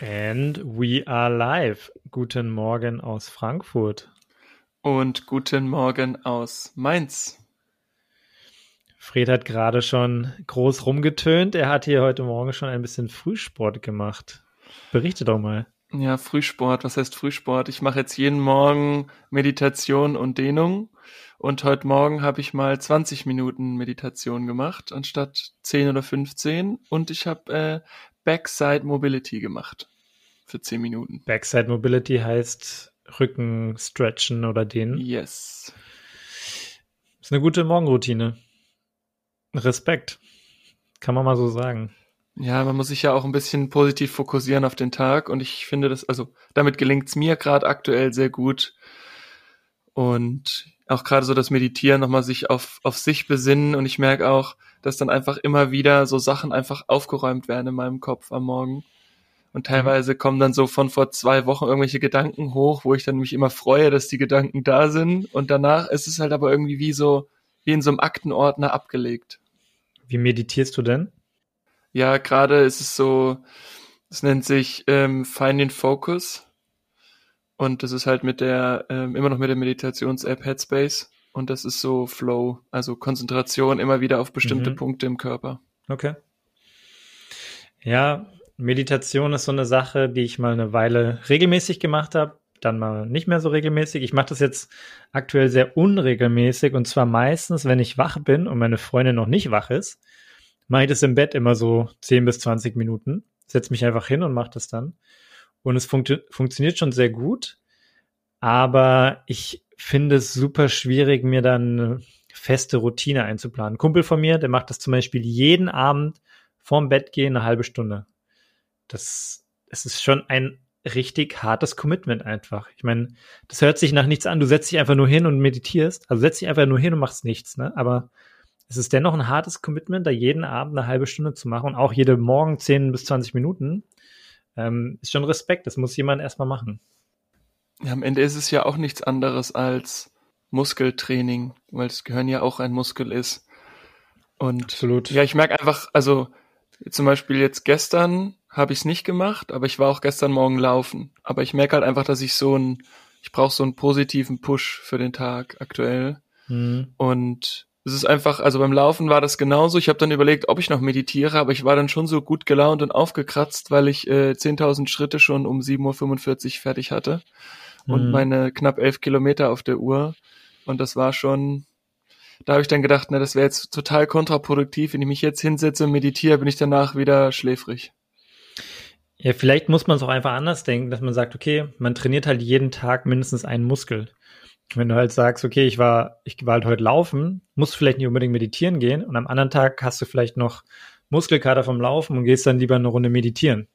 And we are live. Guten Morgen aus Frankfurt. Und guten Morgen aus Mainz. Fred hat gerade schon groß rumgetönt. Er hat hier heute Morgen schon ein bisschen Frühsport gemacht. Berichte doch mal. Ja, Frühsport. Was heißt Frühsport? Ich mache jetzt jeden Morgen Meditation und Dehnung. Und heute Morgen habe ich mal 20 Minuten Meditation gemacht, anstatt 10 oder 15. Und ich habe äh, Backside Mobility gemacht. Für 10 Minuten. Backside Mobility heißt Rücken stretchen oder dehnen. Yes. Ist eine gute Morgenroutine. Respekt. Kann man mal so sagen. Ja, man muss sich ja auch ein bisschen positiv fokussieren auf den Tag und ich finde das, also damit gelingt es mir gerade aktuell sehr gut. Und auch gerade so das Meditieren, nochmal sich auf, auf sich besinnen und ich merke auch, dass dann einfach immer wieder so Sachen einfach aufgeräumt werden in meinem Kopf am Morgen. Und teilweise kommen dann so von vor zwei Wochen irgendwelche Gedanken hoch, wo ich dann mich immer freue, dass die Gedanken da sind. Und danach ist es halt aber irgendwie wie so, wie in so einem Aktenordner abgelegt. Wie meditierst du denn? Ja, gerade ist es so, es nennt sich ähm, Finding Focus. Und das ist halt mit der, ähm, immer noch mit der Meditations-App Headspace. Und das ist so Flow, also Konzentration immer wieder auf bestimmte mhm. Punkte im Körper. Okay. Ja, Meditation ist so eine Sache, die ich mal eine Weile regelmäßig gemacht habe, dann mal nicht mehr so regelmäßig. Ich mache das jetzt aktuell sehr unregelmäßig und zwar meistens, wenn ich wach bin und meine Freundin noch nicht wach ist, mache ich das im Bett immer so 10 bis 20 Minuten. Setze mich einfach hin und mache das dann. Und es funkt funktioniert schon sehr gut, aber ich finde es super schwierig, mir dann feste Routine einzuplanen. Ein Kumpel von mir, der macht das zum Beispiel jeden Abend vorm Bett gehen eine halbe Stunde. Das, es ist schon ein richtig hartes Commitment einfach. Ich meine, das hört sich nach nichts an. Du setzt dich einfach nur hin und meditierst. Also setzt dich einfach nur hin und machst nichts, ne? Aber es ist dennoch ein hartes Commitment, da jeden Abend eine halbe Stunde zu machen und auch jede Morgen 10 bis 20 Minuten. Ähm, ist schon Respekt. Das muss jemand erstmal machen. Ja, am Ende ist es ja auch nichts anderes als Muskeltraining, weil es Gehirn ja auch ein Muskel ist. Und Absolut. ja, ich merke einfach, also zum Beispiel jetzt gestern habe ich es nicht gemacht, aber ich war auch gestern Morgen laufen. Aber ich merke halt einfach, dass ich so ein, ich brauche so einen positiven Push für den Tag aktuell. Mhm. Und es ist einfach, also beim Laufen war das genauso. Ich habe dann überlegt, ob ich noch meditiere, aber ich war dann schon so gut gelaunt und aufgekratzt, weil ich äh, 10.000 Schritte schon um 7.45 Uhr fertig hatte und mhm. meine knapp elf Kilometer auf der Uhr. Und das war schon, da habe ich dann gedacht, na, das wäre jetzt total kontraproduktiv. Wenn ich mich jetzt hinsetze und meditiere, bin ich danach wieder schläfrig. Ja, vielleicht muss man es auch einfach anders denken, dass man sagt, okay, man trainiert halt jeden Tag mindestens einen Muskel. Wenn du halt sagst, okay, ich war, ich war halt heute laufen, musst vielleicht nicht unbedingt meditieren gehen und am anderen Tag hast du vielleicht noch Muskelkater vom Laufen und gehst dann lieber eine Runde meditieren.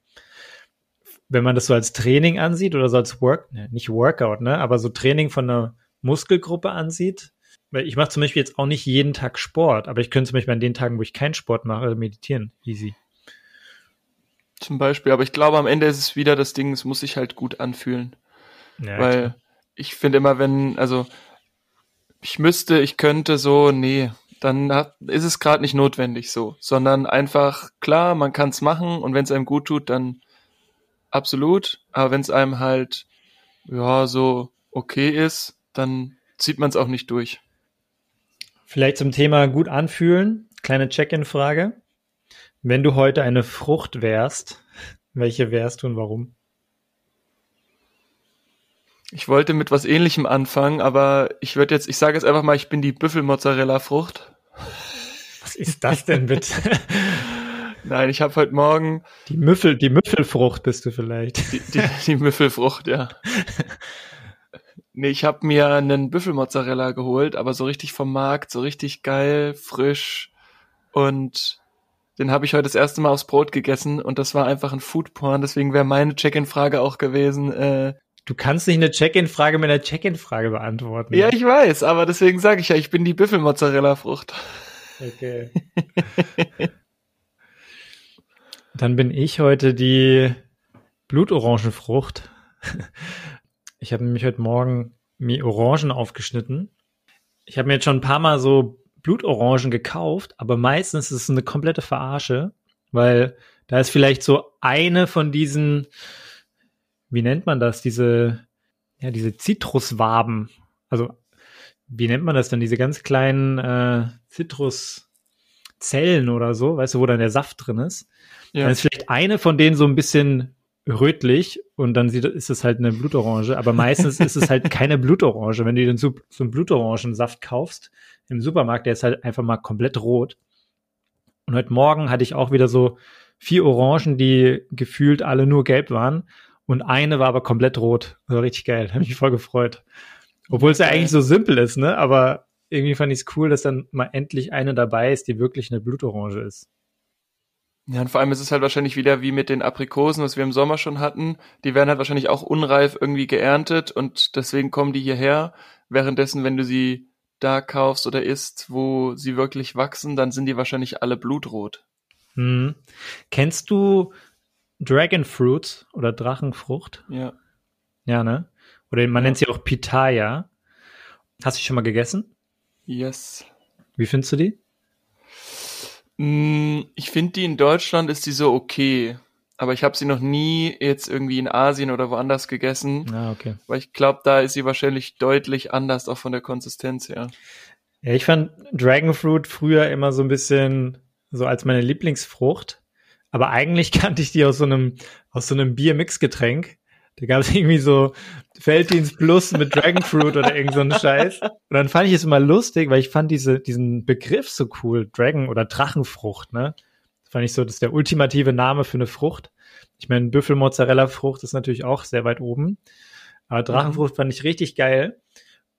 Wenn man das so als Training ansieht oder so als Work, ne, nicht Workout, ne, aber so Training von einer Muskelgruppe ansieht, weil ich mache zum Beispiel jetzt auch nicht jeden Tag Sport, aber ich könnte zum Beispiel an den Tagen, wo ich keinen Sport mache, meditieren. Easy. Zum Beispiel, aber ich glaube, am Ende ist es wieder das Ding, es muss sich halt gut anfühlen. Ja, Weil klar. ich finde immer, wenn, also ich müsste, ich könnte so, nee, dann hat, ist es gerade nicht notwendig so, sondern einfach, klar, man kann es machen und wenn es einem gut tut, dann absolut, aber wenn es einem halt, ja, so okay ist, dann zieht man es auch nicht durch. Vielleicht zum Thema gut anfühlen, kleine Check-in-Frage. Wenn du heute eine Frucht wärst, welche wärst du und warum? Ich wollte mit was ähnlichem anfangen, aber ich würde jetzt, ich sage jetzt einfach mal, ich bin die Büffelmozzarella-Frucht. Was ist das denn bitte? Nein, ich habe heute Morgen. Die Müffel, die Müffelfrucht bist du vielleicht. Die, die, die Müffelfrucht, ja. Nee, ich habe mir einen Büffelmozzarella geholt, aber so richtig vom Markt, so richtig geil, frisch und den habe ich heute das erste Mal aufs Brot gegessen und das war einfach ein Foodporn. Deswegen wäre meine Check-in-Frage auch gewesen. Äh, du kannst nicht eine Check-in-Frage mit einer Check-in-Frage beantworten. Ja, ich weiß, aber deswegen sage ich ja, ich bin die Büffelmozzarella-Frucht. Okay. Dann bin ich heute die Blutorangenfrucht. Ich habe nämlich heute Morgen mir Orangen aufgeschnitten. Ich habe mir jetzt schon ein paar Mal so Blutorangen gekauft, aber meistens ist es eine komplette Verarsche, weil da ist vielleicht so eine von diesen, wie nennt man das, diese, ja, diese Zitruswaben. Also, wie nennt man das denn? Diese ganz kleinen äh, Zitruszellen oder so, weißt du, wo dann der Saft drin ist. Ja. Dann ist vielleicht eine von denen so ein bisschen rötlich und dann sieht, ist es halt eine Blutorange, aber meistens ist es halt keine Blutorange. Wenn du den so, so einen Blutorangensaft kaufst im Supermarkt, der ist halt einfach mal komplett rot. Und heute Morgen hatte ich auch wieder so vier Orangen, die gefühlt alle nur gelb waren und eine war aber komplett rot. War richtig geil, habe mich voll gefreut. Obwohl es ja eigentlich so simpel ist, ne? Aber irgendwie fand ich es cool, dass dann mal endlich eine dabei ist, die wirklich eine Blutorange ist. Ja, und vor allem ist es halt wahrscheinlich wieder wie mit den Aprikosen, was wir im Sommer schon hatten. Die werden halt wahrscheinlich auch unreif irgendwie geerntet und deswegen kommen die hierher. Währenddessen, wenn du sie da kaufst oder isst, wo sie wirklich wachsen, dann sind die wahrscheinlich alle blutrot. Hm. Kennst du Dragon Fruit oder Drachenfrucht? Ja. Ja, ne? Oder man ja. nennt sie auch Pitaya. Hast du schon mal gegessen? Yes. Wie findest du die? Mm, ich finde die in Deutschland ist die so okay. Aber ich habe sie noch nie jetzt irgendwie in Asien oder woanders gegessen. Ah, okay. Weil ich glaube, da ist sie wahrscheinlich deutlich anders, auch von der Konsistenz her. Ja, ich fand Dragonfruit früher immer so ein bisschen so als meine Lieblingsfrucht. Aber eigentlich kannte ich die aus so einem, aus so einem Bier-Mix-Getränk. Da gab es irgendwie so Felddienst Plus mit Dragonfruit oder irgend so einen Scheiß. Und dann fand ich es immer lustig, weil ich fand diese, diesen Begriff so cool. Dragon oder Drachenfrucht, ne? Das fand ich so, das ist der ultimative Name für eine Frucht. Ich meine, Büffelmozzarella-Frucht ist natürlich auch sehr weit oben. Aber Drachenfrucht fand ich richtig geil.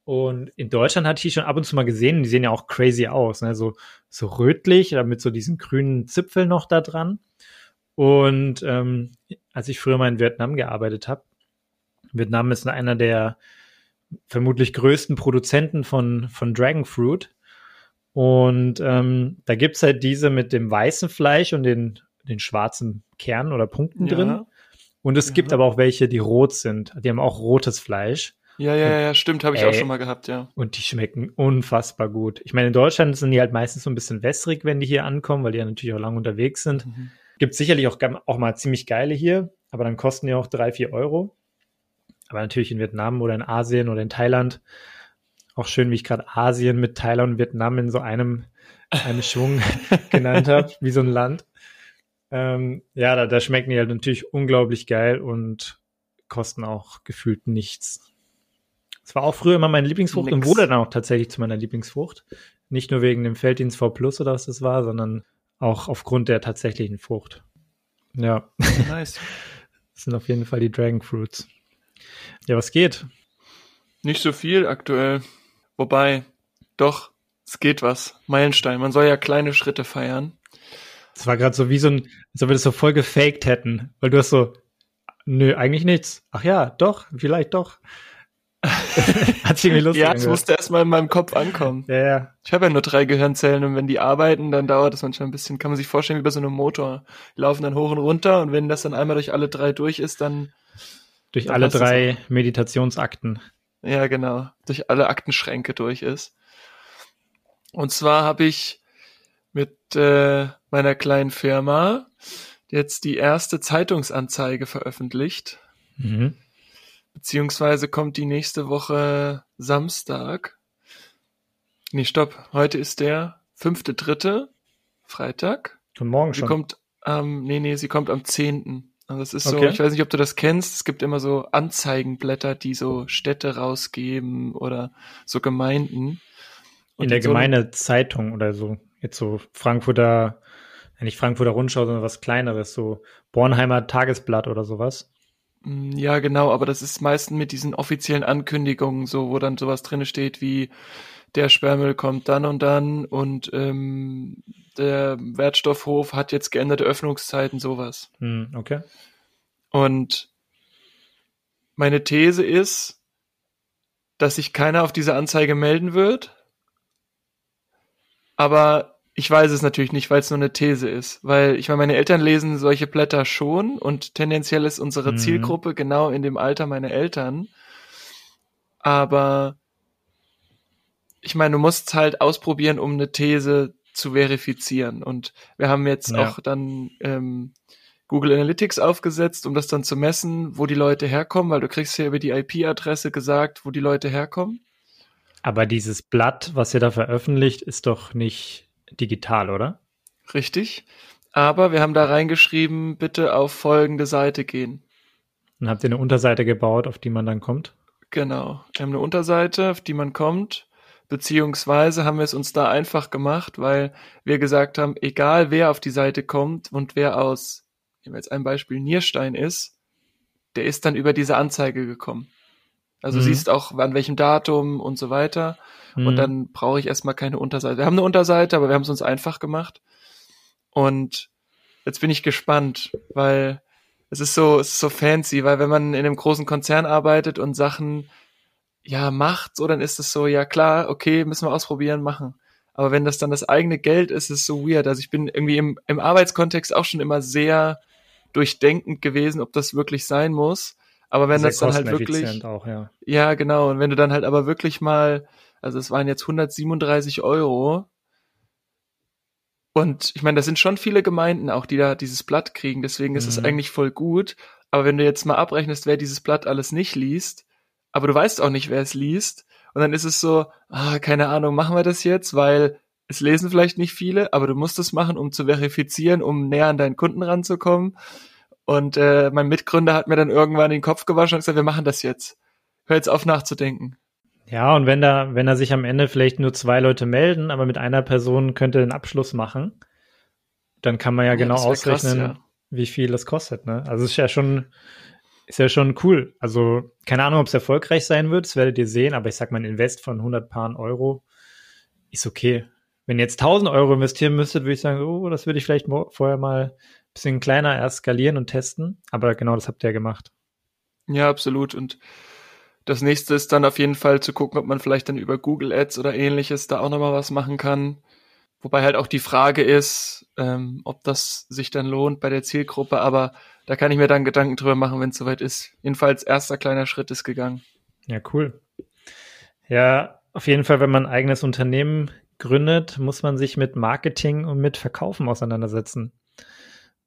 Und in Deutschland hatte ich die schon ab und zu mal gesehen. Die sehen ja auch crazy aus, ne? So, so rötlich, mit so diesen grünen Zipfeln noch da dran. Und ähm, als ich früher mal in Vietnam gearbeitet habe, Vietnam ist einer der vermutlich größten Produzenten von, von Dragon Fruit. Und ähm, da gibt's halt diese mit dem weißen Fleisch und den, den schwarzen Kernen oder Punkten ja. drin. Und es ja. gibt aber auch welche, die rot sind. Die haben auch rotes Fleisch. Ja, ja, ja, stimmt, habe ich ey, auch schon mal gehabt, ja. Und die schmecken unfassbar gut. Ich meine, in Deutschland sind die halt meistens so ein bisschen wässrig, wenn die hier ankommen, weil die ja natürlich auch lange unterwegs sind. Mhm. Gibt sicherlich auch, auch mal ziemlich geile hier, aber dann kosten die auch drei, vier Euro. Aber natürlich in Vietnam oder in Asien oder in Thailand. Auch schön, wie ich gerade Asien mit Thailand und Vietnam in so einem, einem Schwung genannt habe, wie so ein Land. Ähm, ja, da, da schmecken die halt natürlich unglaublich geil und kosten auch gefühlt nichts. Es war auch früher immer meine Lieblingsfrucht Nix. und wurde dann auch tatsächlich zu meiner Lieblingsfrucht. Nicht nur wegen dem Felddienst V Plus oder was das war, sondern auch aufgrund der tatsächlichen Frucht. Ja. Nice. das sind auf jeden Fall die Dragon Fruits. Ja, was geht? Nicht so viel aktuell. Wobei, doch, es geht was. Meilenstein. Man soll ja kleine Schritte feiern. Es war gerade so wie so ein, als ob wir das so voll gefaked hätten. Weil du hast so, nö, eigentlich nichts. Ach ja, doch, vielleicht doch. Hat sich irgendwie lustig Ja, es musste erstmal in meinem Kopf ankommen. Ja, ja. Ich habe ja nur drei Gehirnzellen und wenn die arbeiten, dann dauert das manchmal ein bisschen. Kann man sich vorstellen wie bei so einem Motor. Die laufen dann hoch und runter und wenn das dann einmal durch alle drei durch ist, dann. Durch dann alle drei Meditationsakten. Ja, genau. Durch alle Aktenschränke durch ist. Und zwar habe ich mit äh, meiner kleinen Firma jetzt die erste Zeitungsanzeige veröffentlicht. Mhm Beziehungsweise kommt die nächste Woche Samstag. Nee, stopp. Heute ist der fünfte, dritte, Freitag. Und morgen sie schon. kommt am, nee, nee, sie kommt am zehnten. Das ist so, okay. ich weiß nicht, ob du das kennst. Es gibt immer so Anzeigenblätter, die so Städte rausgeben oder so Gemeinden. Und in der so Gemeindezeitung oder so. Jetzt so Frankfurter, nicht Frankfurter Rundschau, sondern was kleineres, so Bornheimer Tagesblatt oder sowas. Mm, ja, genau, aber das ist meistens mit diesen offiziellen Ankündigungen so, wo dann sowas drinne steht wie der Sperrmüll kommt dann und dann und ähm, der Wertstoffhof hat jetzt geänderte Öffnungszeiten, sowas. Hm, okay. Und meine These ist, dass sich keiner auf diese Anzeige melden wird, aber ich weiß es natürlich nicht, weil es nur eine These ist. Weil ich meine, meine Eltern lesen solche Blätter schon und tendenziell ist unsere mhm. Zielgruppe genau in dem Alter meiner Eltern. Aber ich meine, du musst halt ausprobieren, um eine These zu verifizieren. Und wir haben jetzt ja. auch dann ähm, Google Analytics aufgesetzt, um das dann zu messen, wo die Leute herkommen, weil du kriegst ja über die IP-Adresse gesagt, wo die Leute herkommen. Aber dieses Blatt, was ihr da veröffentlicht, ist doch nicht digital, oder? Richtig. Aber wir haben da reingeschrieben, bitte auf folgende Seite gehen. Und habt ihr eine Unterseite gebaut, auf die man dann kommt? Genau. Wir haben eine Unterseite, auf die man kommt. Beziehungsweise haben wir es uns da einfach gemacht, weil wir gesagt haben, egal wer auf die Seite kommt und wer aus, nehmen wir jetzt ein Beispiel, Nierstein ist, der ist dann über diese Anzeige gekommen. Also mhm. siehst auch an welchem Datum und so weiter. Mhm. Und dann brauche ich erstmal keine Unterseite. Wir haben eine Unterseite, aber wir haben es uns einfach gemacht. Und jetzt bin ich gespannt, weil es ist so, es ist so fancy, weil wenn man in einem großen Konzern arbeitet und Sachen ja, macht, so, dann ist es so, ja klar, okay, müssen wir ausprobieren, machen. Aber wenn das dann das eigene Geld ist, ist es so weird. Also ich bin irgendwie im, im Arbeitskontext auch schon immer sehr durchdenkend gewesen, ob das wirklich sein muss. Aber wenn sehr das dann halt wirklich. Auch, ja. ja, genau. Und wenn du dann halt aber wirklich mal, also es waren jetzt 137 Euro. Und ich meine, das sind schon viele Gemeinden auch, die da dieses Blatt kriegen. Deswegen ist es mhm. eigentlich voll gut. Aber wenn du jetzt mal abrechnest, wer dieses Blatt alles nicht liest, aber du weißt auch nicht, wer es liest. Und dann ist es so, ah, keine Ahnung, machen wir das jetzt, weil es lesen vielleicht nicht viele, aber du musst es machen, um zu verifizieren, um näher an deinen Kunden ranzukommen. Und äh, mein Mitgründer hat mir dann irgendwann den Kopf gewaschen und gesagt, wir machen das jetzt. Hör jetzt auf nachzudenken. Ja, und wenn da, wenn da sich am Ende vielleicht nur zwei Leute melden, aber mit einer Person könnte den Abschluss machen, dann kann man ja, ja genau ausrechnen, krass, ja. wie viel das kostet. Ne? Also es ist ja schon, ist ja schon cool. Also, keine Ahnung, ob es erfolgreich sein wird, das werdet ihr sehen, aber ich sag mal, ein Invest von 100 Paaren Euro ist okay. Wenn ihr jetzt 1000 Euro investieren müsstet, würde ich sagen, oh, das würde ich vielleicht vorher mal ein bisschen kleiner erst skalieren und testen. Aber genau das habt ihr ja gemacht. Ja, absolut. Und das nächste ist dann auf jeden Fall zu gucken, ob man vielleicht dann über Google Ads oder ähnliches da auch nochmal was machen kann. Wobei halt auch die Frage ist, ähm, ob das sich dann lohnt bei der Zielgruppe. Aber da kann ich mir dann Gedanken drüber machen, wenn es soweit ist. Jedenfalls erster kleiner Schritt ist gegangen. Ja, cool. Ja, auf jeden Fall, wenn man ein eigenes Unternehmen gründet, muss man sich mit Marketing und mit Verkaufen auseinandersetzen.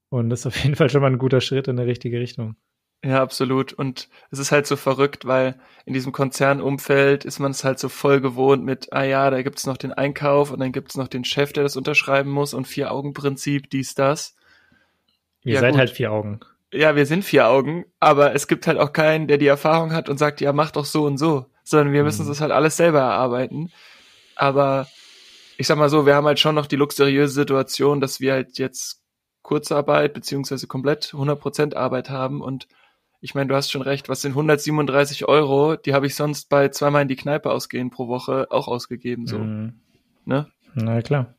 Und das ist auf jeden Fall schon mal ein guter Schritt in die richtige Richtung. Ja, absolut. Und es ist halt so verrückt, weil in diesem Konzernumfeld ist man es halt so voll gewohnt mit, ah ja, da gibt's noch den Einkauf und dann gibt's noch den Chef, der das unterschreiben muss und Vier-Augen-Prinzip, dies, das. Ihr ja, seid gut. halt vier Augen. Ja, wir sind vier Augen, aber es gibt halt auch keinen, der die Erfahrung hat und sagt, ja, mach doch so und so, sondern wir müssen mhm. das halt alles selber erarbeiten. Aber ich sag mal so, wir haben halt schon noch die luxuriöse Situation, dass wir halt jetzt Kurzarbeit beziehungsweise komplett 100% Arbeit haben und ich meine, du hast schon recht, was sind 137 Euro, die habe ich sonst bei zweimal in die Kneipe ausgehen pro Woche auch ausgegeben, so. Mhm. Ne? Na klar.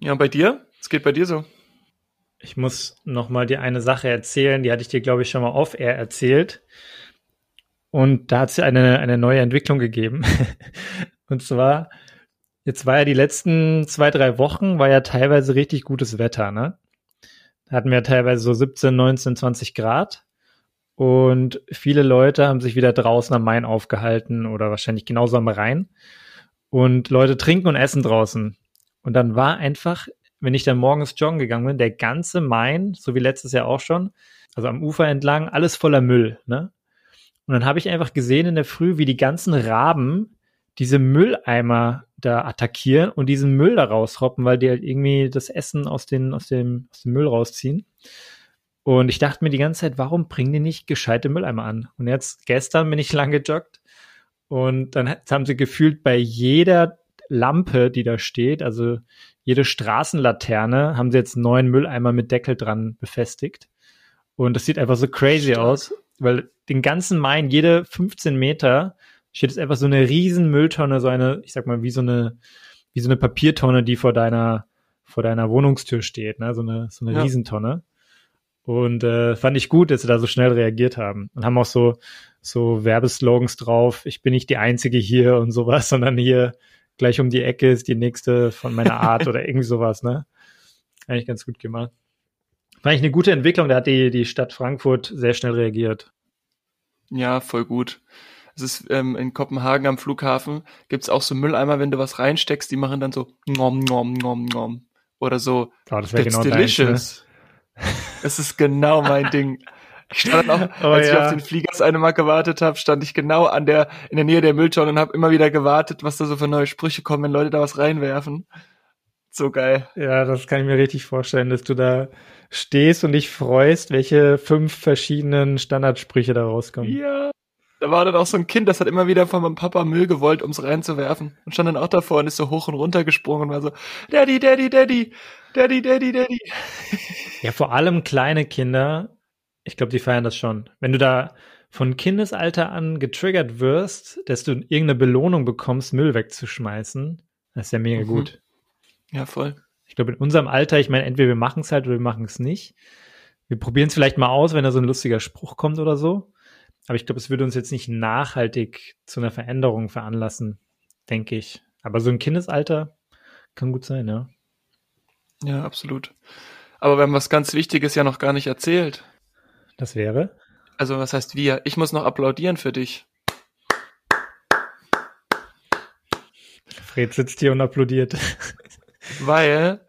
Ja, und bei dir? Es geht bei dir so? Ich muss noch mal dir eine Sache erzählen, die hatte ich dir, glaube ich, schon mal off-air erzählt. Und da hat es eine, eine neue Entwicklung gegeben. und zwar, jetzt war ja die letzten zwei, drei Wochen, war ja teilweise richtig gutes Wetter, ne? Da hatten wir teilweise so 17, 19, 20 Grad. Und viele Leute haben sich wieder draußen am Main aufgehalten oder wahrscheinlich genauso am Rhein. Und Leute trinken und essen draußen. Und dann war einfach wenn ich dann morgens joggen gegangen bin, der ganze Main, so wie letztes Jahr auch schon, also am Ufer entlang, alles voller Müll, ne? Und dann habe ich einfach gesehen in der Früh, wie die ganzen Raben diese Mülleimer da attackieren und diesen Müll da rausroppen, weil die halt irgendwie das Essen aus, den, aus, dem, aus dem Müll rausziehen. Und ich dachte mir die ganze Zeit, warum bringen die nicht gescheite Mülleimer an? Und jetzt, gestern bin ich lang gejoggt und dann haben sie gefühlt bei jeder Lampe, die da steht, also jede Straßenlaterne haben sie jetzt neuen Mülleimer mit Deckel dran befestigt. Und das sieht einfach so crazy Stark. aus, weil den ganzen Main, jede 15 Meter steht jetzt einfach so eine riesen Mülltonne, so eine, ich sag mal, wie so eine, wie so eine Papiertonne, die vor deiner, vor deiner Wohnungstür steht, ne? So eine, so eine ja. Riesentonne. Und äh, fand ich gut, dass sie da so schnell reagiert haben und haben auch so, so Werbeslogans drauf, ich bin nicht die Einzige hier und sowas, sondern hier gleich um die Ecke ist die nächste von meiner Art oder irgendwie sowas, ne? Eigentlich ganz gut gemacht. Fand ich eine gute Entwicklung, da hat die, die Stadt Frankfurt sehr schnell reagiert. Ja, voll gut. Das ist ähm, in Kopenhagen am Flughafen, gibt's auch so Mülleimer, wenn du was reinsteckst, die machen dann so nom, nom, nom, nom. Oder so, oh, das genau delicious. Deins, ne? Das ist genau mein Ding. Ich stand auch, oh, als ja. ich auf den Flieger das eine Mal gewartet habe, stand ich genau an der, in der Nähe der Mülltonne und habe immer wieder gewartet, was da so für neue Sprüche kommen, wenn Leute da was reinwerfen. So geil. Ja, das kann ich mir richtig vorstellen, dass du da stehst und dich freust, welche fünf verschiedenen Standardsprüche da rauskommen. Ja. Da war dann auch so ein Kind, das hat immer wieder von meinem Papa Müll gewollt, ums reinzuwerfen. Und stand dann auch davor und ist so hoch und runter gesprungen und war so, Daddy, Daddy, Daddy, Daddy, Daddy, Daddy. Ja, vor allem kleine Kinder, ich glaube, die feiern das schon. Wenn du da von Kindesalter an getriggert wirst, dass du irgendeine Belohnung bekommst, Müll wegzuschmeißen, das ist ja mega mhm. gut. Ja, voll. Ich glaube, in unserem Alter, ich meine, entweder wir machen es halt oder wir machen es nicht. Wir probieren es vielleicht mal aus, wenn da so ein lustiger Spruch kommt oder so. Aber ich glaube, es würde uns jetzt nicht nachhaltig zu einer Veränderung veranlassen, denke ich. Aber so ein Kindesalter kann gut sein, ja. Ja, absolut. Aber wir haben was ganz Wichtiges ja noch gar nicht erzählt. Das wäre? Also, was heißt wir? Ich muss noch applaudieren für dich. Fred sitzt hier und applaudiert. Weil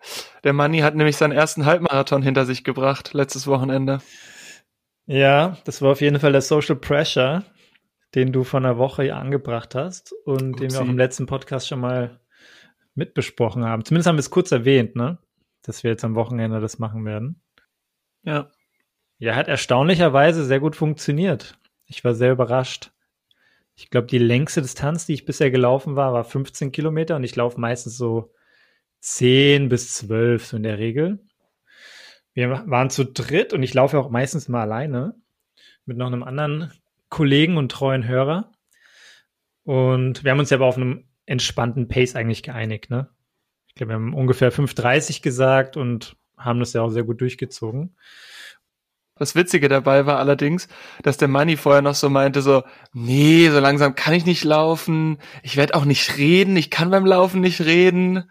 der Manni hat nämlich seinen ersten Halbmarathon hinter sich gebracht, letztes Wochenende. Ja, das war auf jeden Fall der Social Pressure, den du von der Woche angebracht hast und Upsi. den wir auch im letzten Podcast schon mal mitbesprochen haben. Zumindest haben wir es kurz erwähnt, ne? Dass wir jetzt am Wochenende das machen werden. Ja. Ja, hat erstaunlicherweise sehr gut funktioniert. Ich war sehr überrascht. Ich glaube, die längste Distanz, die ich bisher gelaufen war, war 15 Kilometer und ich laufe meistens so 10 bis 12 so in der Regel. Wir waren zu dritt und ich laufe auch meistens mal alleine mit noch einem anderen Kollegen und treuen Hörer. Und wir haben uns ja aber auf einem entspannten Pace eigentlich geeinigt, ne? Ich glaube, wir haben ungefähr 5,30 gesagt und haben das ja auch sehr gut durchgezogen. Das Witzige dabei war allerdings, dass der Manni vorher noch so meinte, so, nee, so langsam kann ich nicht laufen, ich werde auch nicht reden, ich kann beim Laufen nicht reden.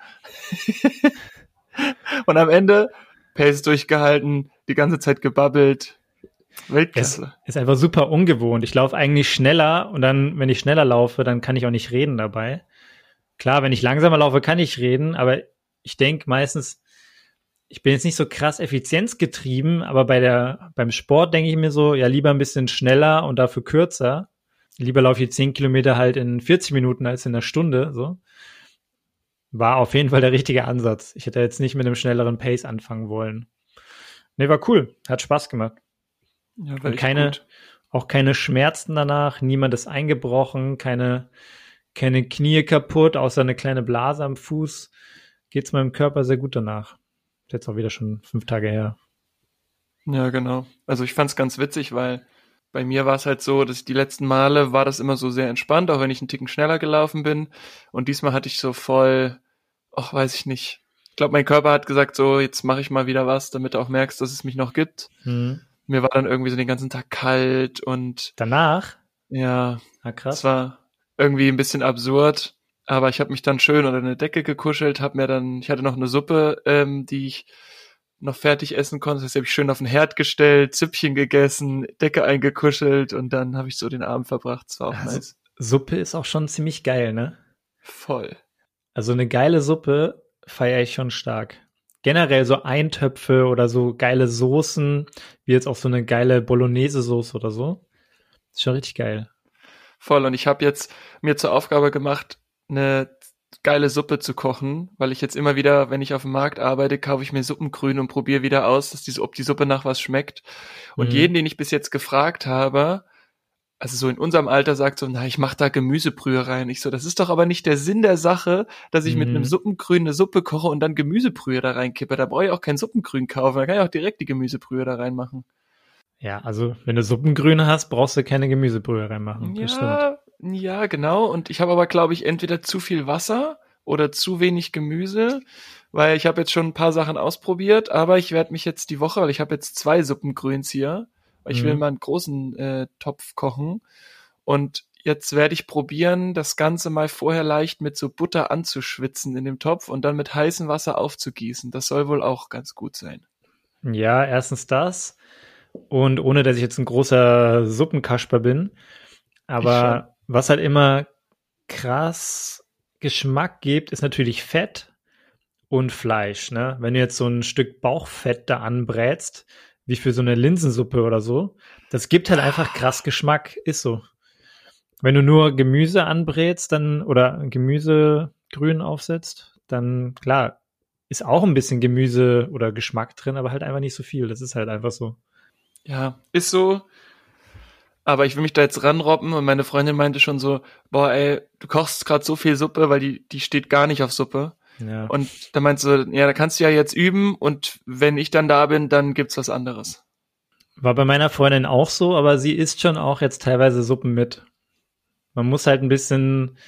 und am Ende Pace durchgehalten, die ganze Zeit gebabbelt. Weltklasse. Es ist einfach super ungewohnt. Ich laufe eigentlich schneller und dann, wenn ich schneller laufe, dann kann ich auch nicht reden dabei. Klar, wenn ich langsamer laufe, kann ich reden, aber ich denke meistens, ich bin jetzt nicht so krass effizienzgetrieben, aber bei der, beim Sport denke ich mir so, ja, lieber ein bisschen schneller und dafür kürzer. Lieber laufe ich 10 Kilometer halt in 40 Minuten als in einer Stunde, so. War auf jeden Fall der richtige Ansatz. Ich hätte jetzt nicht mit einem schnelleren Pace anfangen wollen. Nee, war cool. Hat Spaß gemacht. Ja, und keine, gut. auch keine Schmerzen danach, niemand ist eingebrochen, keine, keine Knie kaputt, außer eine kleine Blase am Fuß. Geht's meinem Körper sehr gut danach jetzt auch wieder schon fünf Tage her. Ja, genau. Also ich fand es ganz witzig, weil bei mir war es halt so, dass die letzten Male war das immer so sehr entspannt, auch wenn ich einen Ticken schneller gelaufen bin. Und diesmal hatte ich so voll, ach, weiß ich nicht. Ich glaube, mein Körper hat gesagt, so, jetzt mache ich mal wieder was, damit du auch merkst, dass es mich noch gibt. Mhm. Mir war dann irgendwie so den ganzen Tag kalt und. Danach? Ja. Ah, krass. Es war irgendwie ein bisschen absurd. Aber ich habe mich dann schön unter eine Decke gekuschelt, habe mir dann, ich hatte noch eine Suppe, ähm, die ich noch fertig essen konnte. Das habe ich schön auf den Herd gestellt, Züppchen gegessen, Decke eingekuschelt und dann habe ich so den Abend verbracht. Das war auch also, nice. Suppe ist auch schon ziemlich geil, ne? Voll. Also eine geile Suppe feiere ich schon stark. Generell so Eintöpfe oder so geile Soßen, wie jetzt auch so eine geile Bolognese-Soße oder so. Ist schon richtig geil. Voll. Und ich habe jetzt mir zur Aufgabe gemacht, eine geile Suppe zu kochen, weil ich jetzt immer wieder, wenn ich auf dem Markt arbeite, kaufe ich mir Suppengrün und probiere wieder aus, dass die, ob die Suppe nach was schmeckt. Und mhm. jeden, den ich bis jetzt gefragt habe, also so in unserem Alter sagt so, na, ich mache da Gemüsebrühe rein. Ich so, das ist doch aber nicht der Sinn der Sache, dass ich mhm. mit einem mhm. Suppengrün eine Suppe koche und dann Gemüsebrühe da reinkippe. Da brauche ich auch kein Suppengrün kaufen, da kann ich auch direkt die Gemüsebrühe da reinmachen. Ja, also wenn du Suppengrüne hast, brauchst du keine Gemüsebrühe reinmachen. Ja, ja, genau. Und ich habe aber, glaube ich, entweder zu viel Wasser oder zu wenig Gemüse, weil ich habe jetzt schon ein paar Sachen ausprobiert, aber ich werde mich jetzt die Woche, weil ich habe jetzt zwei Suppengrüns hier, weil ich mhm. will mal einen großen äh, Topf kochen und jetzt werde ich probieren, das Ganze mal vorher leicht mit so Butter anzuschwitzen in dem Topf und dann mit heißem Wasser aufzugießen. Das soll wohl auch ganz gut sein. Ja, erstens das. Und ohne dass ich jetzt ein großer Suppenkasper bin, aber was halt immer krass Geschmack gibt, ist natürlich Fett und Fleisch. Ne? Wenn du jetzt so ein Stück Bauchfett da anbrätst, wie für so eine Linsensuppe oder so, das gibt halt einfach krass Geschmack, ist so. Wenn du nur Gemüse anbrätst, dann oder Gemüsegrün aufsetzt, dann klar, ist auch ein bisschen Gemüse oder Geschmack drin, aber halt einfach nicht so viel. Das ist halt einfach so. Ja, ist so. Aber ich will mich da jetzt ranrobben und meine Freundin meinte schon so, boah, ey, du kochst gerade so viel Suppe, weil die, die steht gar nicht auf Suppe. Ja. Und da meinst du, ja, da kannst du ja jetzt üben und wenn ich dann da bin, dann gibt's was anderes. War bei meiner Freundin auch so, aber sie isst schon auch jetzt teilweise Suppen mit. Man muss halt ein bisschen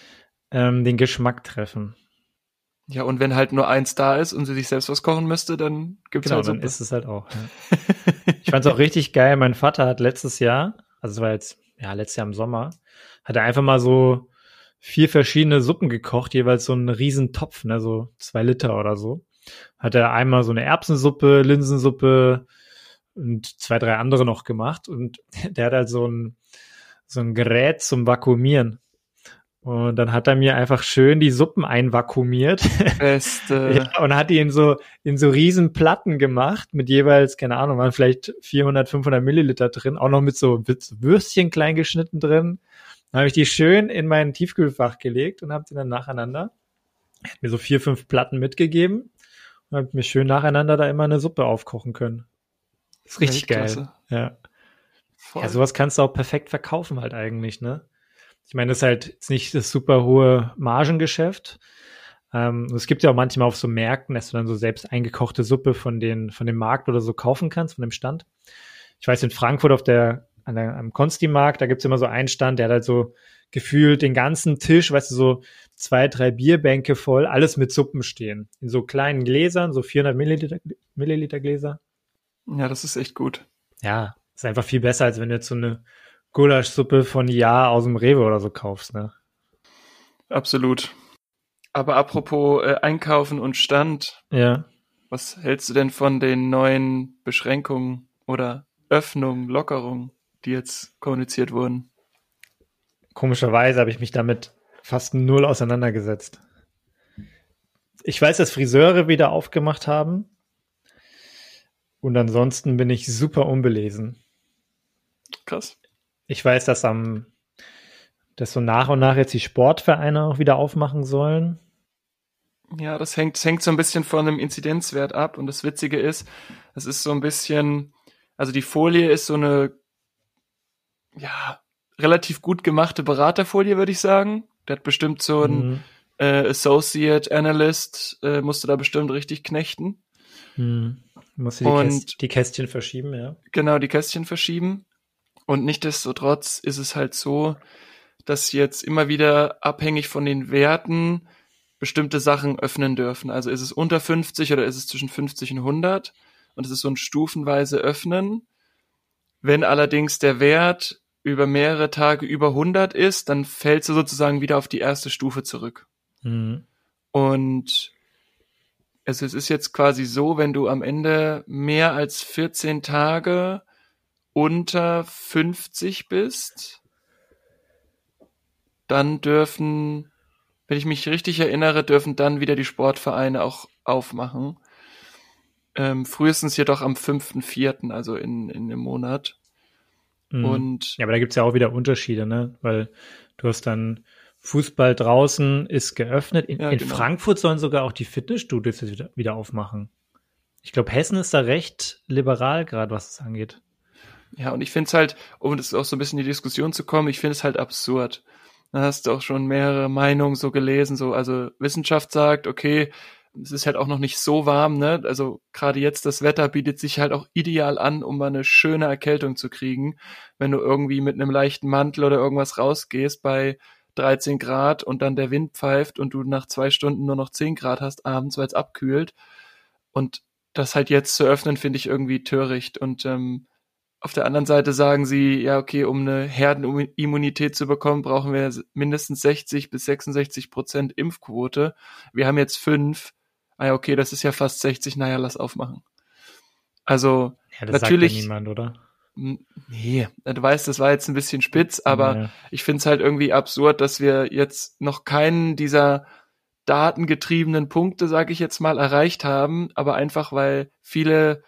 ähm, den Geschmack treffen. Ja, und wenn halt nur eins da ist und sie sich selbst was kochen müsste, dann gibt's genau, halt Suppe. dann ist es halt auch. Ja. ich fand's auch richtig geil. Mein Vater hat letztes Jahr also es war jetzt, ja, letztes Jahr im Sommer, hat er einfach mal so vier verschiedene Suppen gekocht, jeweils so einen riesen Topf, ne, so zwei Liter oder so. Hat er einmal so eine Erbsensuppe, Linsensuppe und zwei, drei andere noch gemacht und der hat halt so ein, so ein Gerät zum Vakuumieren. Und dann hat er mir einfach schön die Suppen einvakuumiert. Beste. ja, und hat die in so, in so riesen Platten gemacht, mit jeweils, keine Ahnung, waren vielleicht 400, 500 Milliliter drin, auch noch mit so Würstchen klein geschnitten drin. Dann habe ich die schön in mein Tiefkühlfach gelegt und habe die dann nacheinander, er hat mir so vier, fünf Platten mitgegeben und habe mir schön nacheinander da immer eine Suppe aufkochen können. ist richtig geil. Ja. Voll. Ja, sowas kannst du auch perfekt verkaufen halt eigentlich, ne? Ich meine, das ist halt jetzt nicht das super hohe Margengeschäft. Ähm, es gibt ja auch manchmal auf so Märkten, dass du dann so selbst eingekochte Suppe von den, von dem Markt oder so kaufen kannst, von dem Stand. Ich weiß, in Frankfurt auf der, an der am Konsti-Markt, da gibt's immer so einen Stand, der hat halt so gefühlt den ganzen Tisch, weißt du, so zwei, drei Bierbänke voll, alles mit Suppen stehen. In so kleinen Gläsern, so 400 Milliliter, Milliliter Gläser. Ja, das ist echt gut. Ja, ist einfach viel besser, als wenn du jetzt so eine Gulaschsuppe von Ja aus dem Rewe oder so kaufst, ne? Absolut. Aber apropos äh, Einkaufen und Stand. Ja. Was hältst du denn von den neuen Beschränkungen oder Öffnungen, Lockerungen, die jetzt kommuniziert wurden? Komischerweise habe ich mich damit fast null auseinandergesetzt. Ich weiß, dass Friseure wieder aufgemacht haben. Und ansonsten bin ich super unbelesen. Krass. Ich weiß, dass am, dass so nach und nach jetzt die Sportvereine auch wieder aufmachen sollen. Ja, das hängt, das hängt so ein bisschen von dem Inzidenzwert ab. Und das Witzige ist, es ist so ein bisschen, also die Folie ist so eine, ja, relativ gut gemachte Beraterfolie, würde ich sagen. Der hat bestimmt so ein mhm. äh, Associate Analyst, äh, musste da bestimmt richtig knechten. Mhm. Musste die, Käst die Kästchen verschieben, ja. Genau, die Kästchen verschieben. Und nichtdestotrotz ist es halt so, dass jetzt immer wieder abhängig von den Werten bestimmte Sachen öffnen dürfen. Also ist es unter 50 oder ist es zwischen 50 und 100? Und es ist so ein stufenweise Öffnen. Wenn allerdings der Wert über mehrere Tage über 100 ist, dann fällst du sozusagen wieder auf die erste Stufe zurück. Mhm. Und also es ist jetzt quasi so, wenn du am Ende mehr als 14 Tage unter 50 bist, dann dürfen, wenn ich mich richtig erinnere, dürfen dann wieder die Sportvereine auch aufmachen. Ähm, frühestens jedoch am 5.4., also in, in dem Monat. Mhm. Und ja, aber da gibt's ja auch wieder Unterschiede, ne? Weil du hast dann Fußball draußen ist geöffnet. In, ja, in genau. Frankfurt sollen sogar auch die Fitnessstudios wieder, wieder aufmachen. Ich glaube, Hessen ist da recht liberal, gerade was es angeht. Ja, und ich finde es halt, um das auch so ein bisschen in die Diskussion zu kommen, ich finde es halt absurd. Da hast du auch schon mehrere Meinungen so gelesen, so, also Wissenschaft sagt, okay, es ist halt auch noch nicht so warm, ne? Also gerade jetzt das Wetter bietet sich halt auch ideal an, um mal eine schöne Erkältung zu kriegen, wenn du irgendwie mit einem leichten Mantel oder irgendwas rausgehst bei 13 Grad und dann der Wind pfeift und du nach zwei Stunden nur noch 10 Grad hast abends, weil es abkühlt. Und das halt jetzt zu öffnen, finde ich irgendwie töricht. Und ähm, auf der anderen Seite sagen sie, ja, okay, um eine Herdenimmunität zu bekommen, brauchen wir mindestens 60 bis 66 Prozent Impfquote. Wir haben jetzt fünf. Ah ja, okay, das ist ja fast 60. Naja, lass aufmachen. Also, ja, das natürlich. Sagt ja niemand, oder? Nee, du weißt, das war jetzt ein bisschen spitz, aber ja. ich finde es halt irgendwie absurd, dass wir jetzt noch keinen dieser datengetriebenen Punkte, sage ich jetzt mal, erreicht haben, aber einfach weil viele,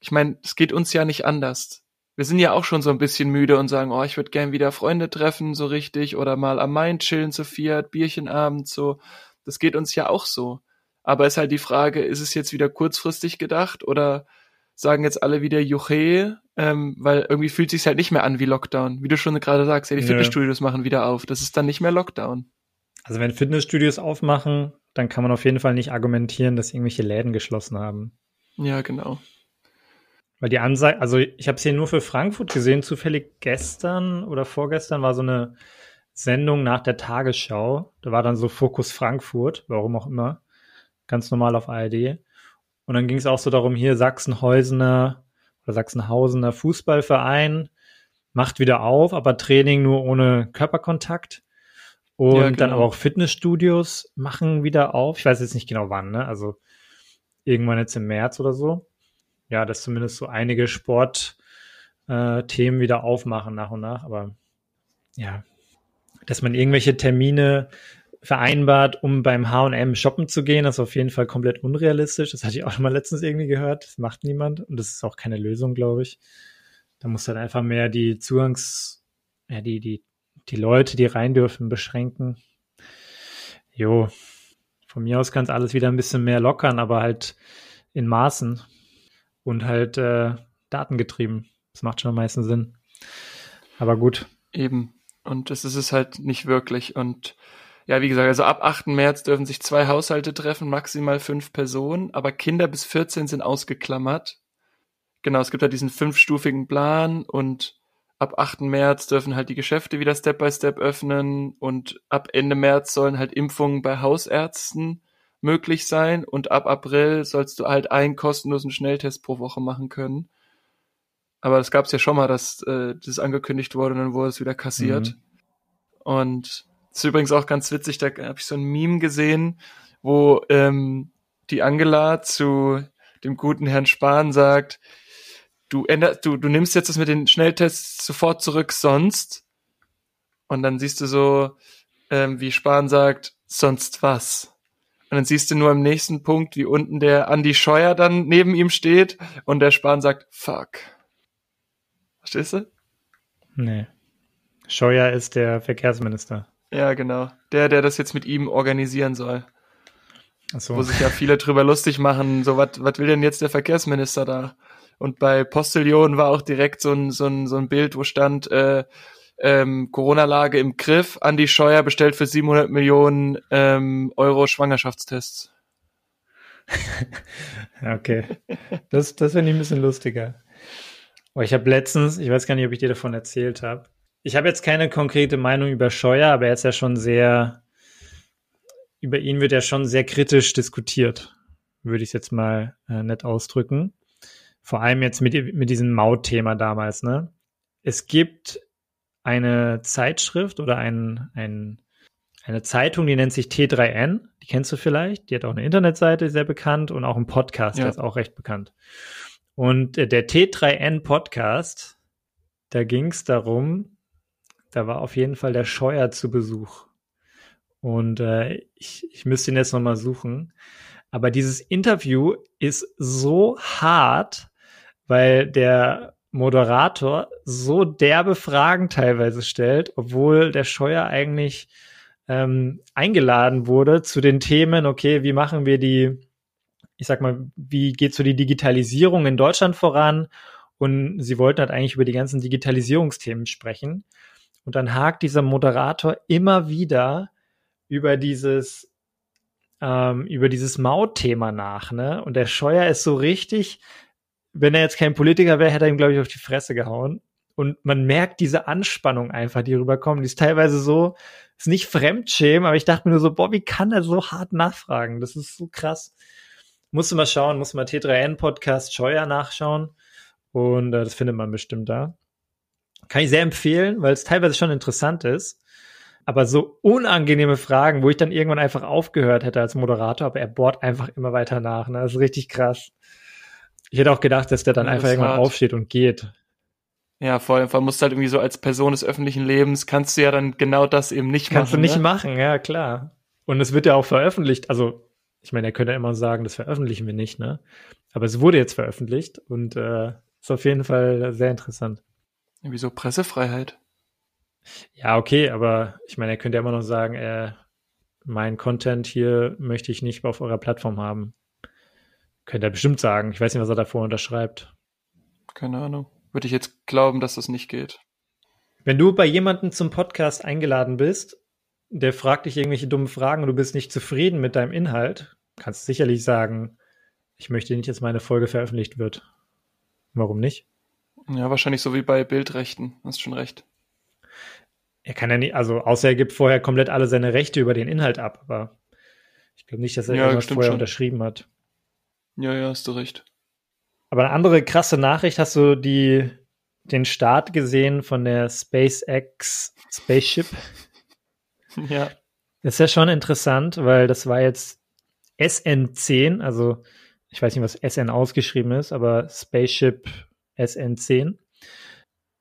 ich meine, es geht uns ja nicht anders. Wir sind ja auch schon so ein bisschen müde und sagen, oh, ich würde gern wieder Freunde treffen, so richtig, oder mal am Main chillen zu Fiat, Bierchenabend, so. Das geht uns ja auch so. Aber ist halt die Frage, ist es jetzt wieder kurzfristig gedacht oder sagen jetzt alle wieder Juche, ähm, weil irgendwie fühlt sich halt nicht mehr an wie Lockdown. Wie du schon gerade sagst, ja, die Fitnessstudios machen wieder auf. Das ist dann nicht mehr Lockdown. Also wenn Fitnessstudios aufmachen, dann kann man auf jeden Fall nicht argumentieren, dass irgendwelche Läden geschlossen haben. Ja, genau. Weil die Ansage, also ich habe es hier nur für Frankfurt gesehen, zufällig gestern oder vorgestern war so eine Sendung nach der Tagesschau. Da war dann so Fokus Frankfurt, warum auch immer. Ganz normal auf ARD. Und dann ging es auch so darum, hier Sachsenhäusener oder Sachsenhausener Fußballverein macht wieder auf, aber Training nur ohne Körperkontakt. Und ja, genau. dann aber auch Fitnessstudios machen wieder auf. Ich weiß jetzt nicht genau wann, ne? Also irgendwann jetzt im März oder so. Ja, dass zumindest so einige Sportthemen äh, wieder aufmachen nach und nach. Aber ja, dass man irgendwelche Termine vereinbart, um beim H&M shoppen zu gehen. Das ist auf jeden Fall komplett unrealistisch. Das hatte ich auch schon mal letztens irgendwie gehört. Das macht niemand und das ist auch keine Lösung, glaube ich. Da muss dann einfach mehr die Zugangs, ja, die, die, die Leute, die rein dürfen, beschränken. Jo, von mir aus kann es alles wieder ein bisschen mehr lockern, aber halt in Maßen und halt äh, datengetrieben. Das macht schon am meisten Sinn. Aber gut. Eben. Und das ist es halt nicht wirklich. Und ja, wie gesagt, also ab 8. März dürfen sich zwei Haushalte treffen, maximal fünf Personen, aber Kinder bis 14 sind ausgeklammert. Genau, es gibt halt diesen fünfstufigen Plan und ab 8. März dürfen halt die Geschäfte wieder Step by Step öffnen und ab Ende März sollen halt Impfungen bei Hausärzten möglich sein und ab April sollst du halt einen kostenlosen Schnelltest pro Woche machen können. Aber das gab es ja schon mal, dass äh, das angekündigt wurde und dann wurde es wieder kassiert. Mhm. Und das ist übrigens auch ganz witzig, da habe ich so ein Meme gesehen, wo ähm, die Angela zu dem guten Herrn Spahn sagt, du änderst, du, du nimmst jetzt das mit den Schnelltests sofort zurück, sonst. Und dann siehst du so, ähm, wie Spahn sagt, sonst was. Und dann siehst du nur im nächsten Punkt, wie unten der Andi Scheuer dann neben ihm steht und der Spahn sagt, fuck. Verstehst du? Nee. Scheuer ist der Verkehrsminister. Ja, genau. Der, der das jetzt mit ihm organisieren soll. Ach so. Wo sich ja viele drüber lustig machen, so was was will denn jetzt der Verkehrsminister da? Und bei Postillon war auch direkt so ein, so ein, so ein Bild, wo stand, äh, ähm, Corona-Lage im Griff, Andi Scheuer bestellt für 700 Millionen ähm, Euro Schwangerschaftstests. okay, das, das finde ich ein bisschen lustiger. Aber ich habe letztens, ich weiß gar nicht, ob ich dir davon erzählt habe, ich habe jetzt keine konkrete Meinung über Scheuer, aber er ist ja schon sehr, über ihn wird ja schon sehr kritisch diskutiert, würde ich jetzt mal äh, nett ausdrücken. Vor allem jetzt mit, mit diesem Mautthema damals, ne? Es gibt eine Zeitschrift oder ein, ein, eine Zeitung, die nennt sich T3N, die kennst du vielleicht, die hat auch eine Internetseite, sehr bekannt und auch einen Podcast, ja. der ist auch recht bekannt. Und äh, der T3N Podcast, da ging es darum, da war auf jeden Fall der Scheuer zu Besuch. Und äh, ich, ich müsste ihn jetzt nochmal suchen. Aber dieses Interview ist so hart, weil der Moderator so derbe Fragen teilweise stellt, obwohl der Scheuer eigentlich ähm, eingeladen wurde zu den Themen, okay, wie machen wir die, ich sag mal, wie geht so die Digitalisierung in Deutschland voran? Und sie wollten halt eigentlich über die ganzen Digitalisierungsthemen sprechen. Und dann hakt dieser Moderator immer wieder über dieses, ähm, über dieses Mautthema nach, ne? Und der Scheuer ist so richtig, wenn er jetzt kein Politiker wäre, hätte er ihm, glaube ich, auf die Fresse gehauen. Und man merkt diese Anspannung einfach, die rüberkommt. Die ist teilweise so, ist nicht Fremdschämen, aber ich dachte mir nur so, boah, wie kann er so hart nachfragen? Das ist so krass. Musst du mal schauen, musst mal T3N Podcast Scheuer nachschauen. Und äh, das findet man bestimmt da. Kann ich sehr empfehlen, weil es teilweise schon interessant ist. Aber so unangenehme Fragen, wo ich dann irgendwann einfach aufgehört hätte als Moderator, aber er bohrt einfach immer weiter nach. Ne? Das ist richtig krass. Ich hätte auch gedacht, dass der dann ja, einfach irgendwann hart. aufsteht und geht. Ja, vor allem musst du halt irgendwie so als Person des öffentlichen Lebens kannst du ja dann genau das eben nicht kannst machen. Kannst du nicht ne? machen, ja klar. Und es wird ja auch veröffentlicht. Also, ich meine, er könnte ja immer sagen, das veröffentlichen wir nicht, ne? Aber es wurde jetzt veröffentlicht und äh, ist auf jeden Fall sehr interessant. Wieso Pressefreiheit? Ja, okay, aber ich meine, er könnte ja immer noch sagen, äh, mein Content hier möchte ich nicht auf eurer Plattform haben. Könnte er bestimmt sagen. Ich weiß nicht, was er davor unterschreibt. Keine Ahnung. Würde ich jetzt glauben, dass das nicht geht. Wenn du bei jemandem zum Podcast eingeladen bist, der fragt dich irgendwelche dummen Fragen und du bist nicht zufrieden mit deinem Inhalt, kannst du sicherlich sagen, ich möchte nicht, dass meine Folge veröffentlicht wird. Warum nicht? Ja, wahrscheinlich so wie bei Bildrechten. Hast schon recht. Er kann ja nicht, also außer er gibt vorher komplett alle seine Rechte über den Inhalt ab, aber ich glaube nicht, dass er ja, irgendwas vorher schon. unterschrieben hat. Ja, ja, hast du recht. Aber eine andere krasse Nachricht, hast du die, den Start gesehen von der SpaceX Spaceship? Ja. Das ist ja schon interessant, weil das war jetzt SN10, also ich weiß nicht, was SN ausgeschrieben ist, aber Spaceship SN10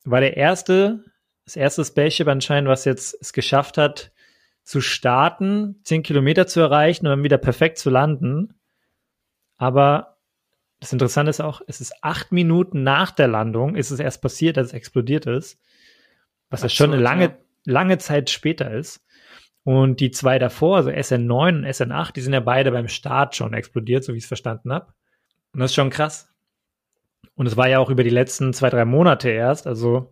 war der erste, das erste Spaceship anscheinend, was jetzt es geschafft hat, zu starten, 10 Kilometer zu erreichen und dann wieder perfekt zu landen. Aber das Interessante ist auch, es ist acht Minuten nach der Landung, ist es erst passiert, dass es explodiert ist. Was ja schon eine lange, ja. lange Zeit später ist. Und die zwei davor, also SN9 und SN8, die sind ja beide beim Start schon explodiert, so wie ich es verstanden habe. Und das ist schon krass. Und es war ja auch über die letzten zwei, drei Monate erst. Also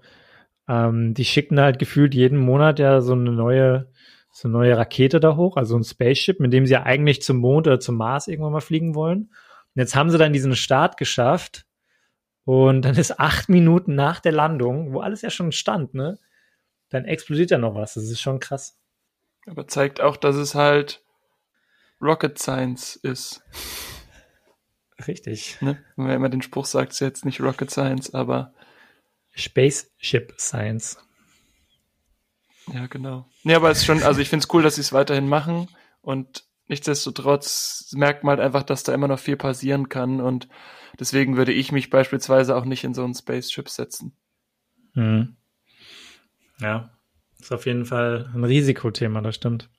ähm, die schicken halt gefühlt jeden Monat ja so eine neue, so eine neue Rakete da hoch, also ein Spaceship, mit dem sie ja eigentlich zum Mond oder zum Mars irgendwann mal fliegen wollen. Und jetzt haben sie dann diesen Start geschafft. Und dann ist acht Minuten nach der Landung, wo alles ja schon stand, ne? Dann explodiert ja noch was. Das ist schon krass. Aber zeigt auch, dass es halt Rocket Science ist. Richtig. Ne? Wenn man immer den Spruch sagt, ist jetzt nicht Rocket Science, aber Spaceship Science. Ja, genau. Nee, aber es ist schon, also ich finde es cool, dass sie es weiterhin machen und Nichtsdestotrotz merkt man halt einfach, dass da immer noch viel passieren kann und deswegen würde ich mich beispielsweise auch nicht in so einen Spaceship setzen. Hm. Ja, ist auf jeden Fall ein Risikothema, das stimmt.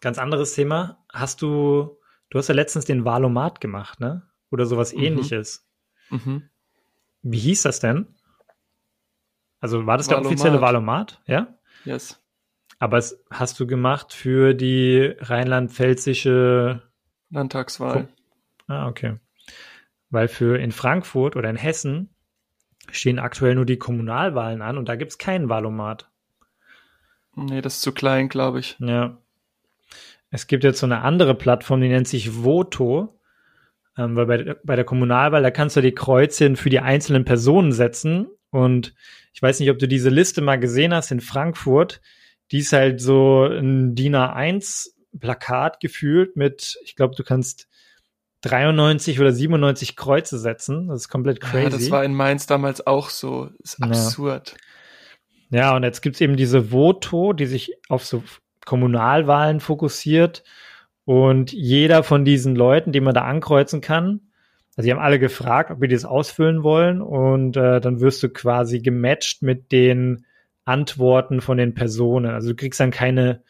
Ganz anderes Thema. Hast du, du hast ja letztens den Valomat gemacht, ne? Oder sowas mhm. ähnliches. Mhm. Wie hieß das denn? Also war das Valomat. der offizielle Valomat? Ja? Yes. Aber es hast du gemacht für die rheinland-pfälzische Landtagswahl. Ah, okay. Weil für in Frankfurt oder in Hessen stehen aktuell nur die Kommunalwahlen an und da gibt es keinen Wahlomat. Nee, das ist zu klein, glaube ich. Ja. Es gibt jetzt so eine andere Plattform, die nennt sich Voto. Ähm, weil bei, bei der Kommunalwahl, da kannst du die Kreuzchen für die einzelnen Personen setzen. Und ich weiß nicht, ob du diese Liste mal gesehen hast in Frankfurt die ist halt so ein DIN A1 Plakat gefühlt mit, ich glaube, du kannst 93 oder 97 Kreuze setzen. Das ist komplett crazy. Ja, das war in Mainz damals auch so. Das ist absurd. Ja, ja und jetzt gibt's eben diese Voto, die sich auf so Kommunalwahlen fokussiert. Und jeder von diesen Leuten, die man da ankreuzen kann, also die haben alle gefragt, ob wir das ausfüllen wollen. Und äh, dann wirst du quasi gematcht mit den Antworten von den Personen. Also du kriegst dann keine,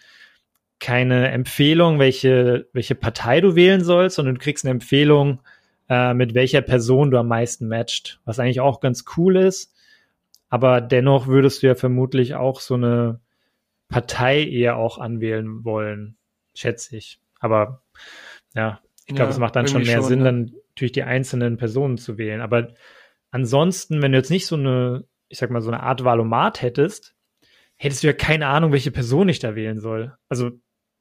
keine Empfehlung, welche, welche Partei du wählen sollst, sondern du kriegst eine Empfehlung, äh, mit welcher Person du am meisten matcht, was eigentlich auch ganz cool ist. Aber dennoch würdest du ja vermutlich auch so eine Partei eher auch anwählen wollen, schätze ich. Aber ja, ich glaube, ja, es macht dann schon mehr schon, Sinn, ja. dann natürlich die einzelnen Personen zu wählen. Aber ansonsten, wenn du jetzt nicht so eine ich sag mal, so eine Art Valomat hättest, hättest du ja keine Ahnung, welche Person ich da wählen soll. Also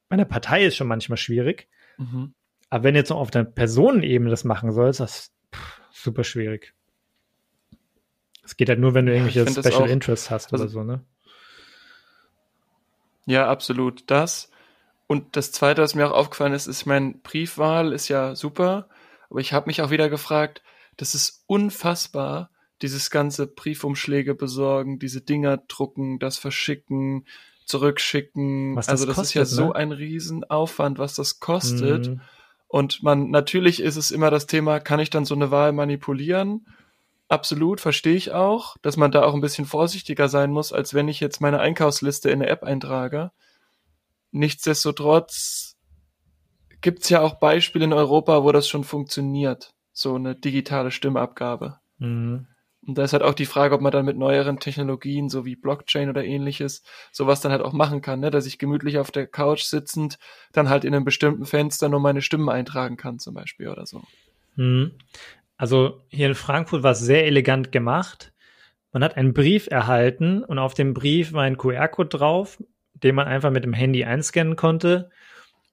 bei einer Partei ist schon manchmal schwierig. Mhm. Aber wenn du jetzt noch auf der Personenebene das machen sollst, das ist pff, super schwierig. Es geht halt nur, wenn du irgendwelche Special Interests hast also, oder so, ne? Ja, absolut. Das. Und das Zweite, was mir auch aufgefallen ist, ist, mein Briefwahl ist ja super, aber ich habe mich auch wieder gefragt, das ist unfassbar, dieses ganze Briefumschläge besorgen, diese Dinger drucken, das verschicken, zurückschicken. Was also das, kostet, ist ja ne? so ein Riesenaufwand, was das kostet. Mhm. Und man, natürlich ist es immer das Thema, kann ich dann so eine Wahl manipulieren? absolut, verstehe ich auch, dass man da auch ein bisschen vorsichtiger sein muss, als wenn ich jetzt meine Einkaufsliste in eine App eintrage. Nichtsdestotrotz gibt's ja auch Beispiele in Europa, wo das schon funktioniert, so eine digitale Stimmabgabe. Mhm. Und da ist halt auch die Frage, ob man dann mit neueren Technologien, so wie Blockchain oder ähnliches, sowas dann halt auch machen kann, ne? dass ich gemütlich auf der Couch sitzend dann halt in einem bestimmten Fenster nur meine Stimmen eintragen kann, zum Beispiel oder so. Mhm. Also hier in Frankfurt war es sehr elegant gemacht. Man hat einen Brief erhalten und auf dem Brief war ein QR-Code drauf, den man einfach mit dem Handy einscannen konnte.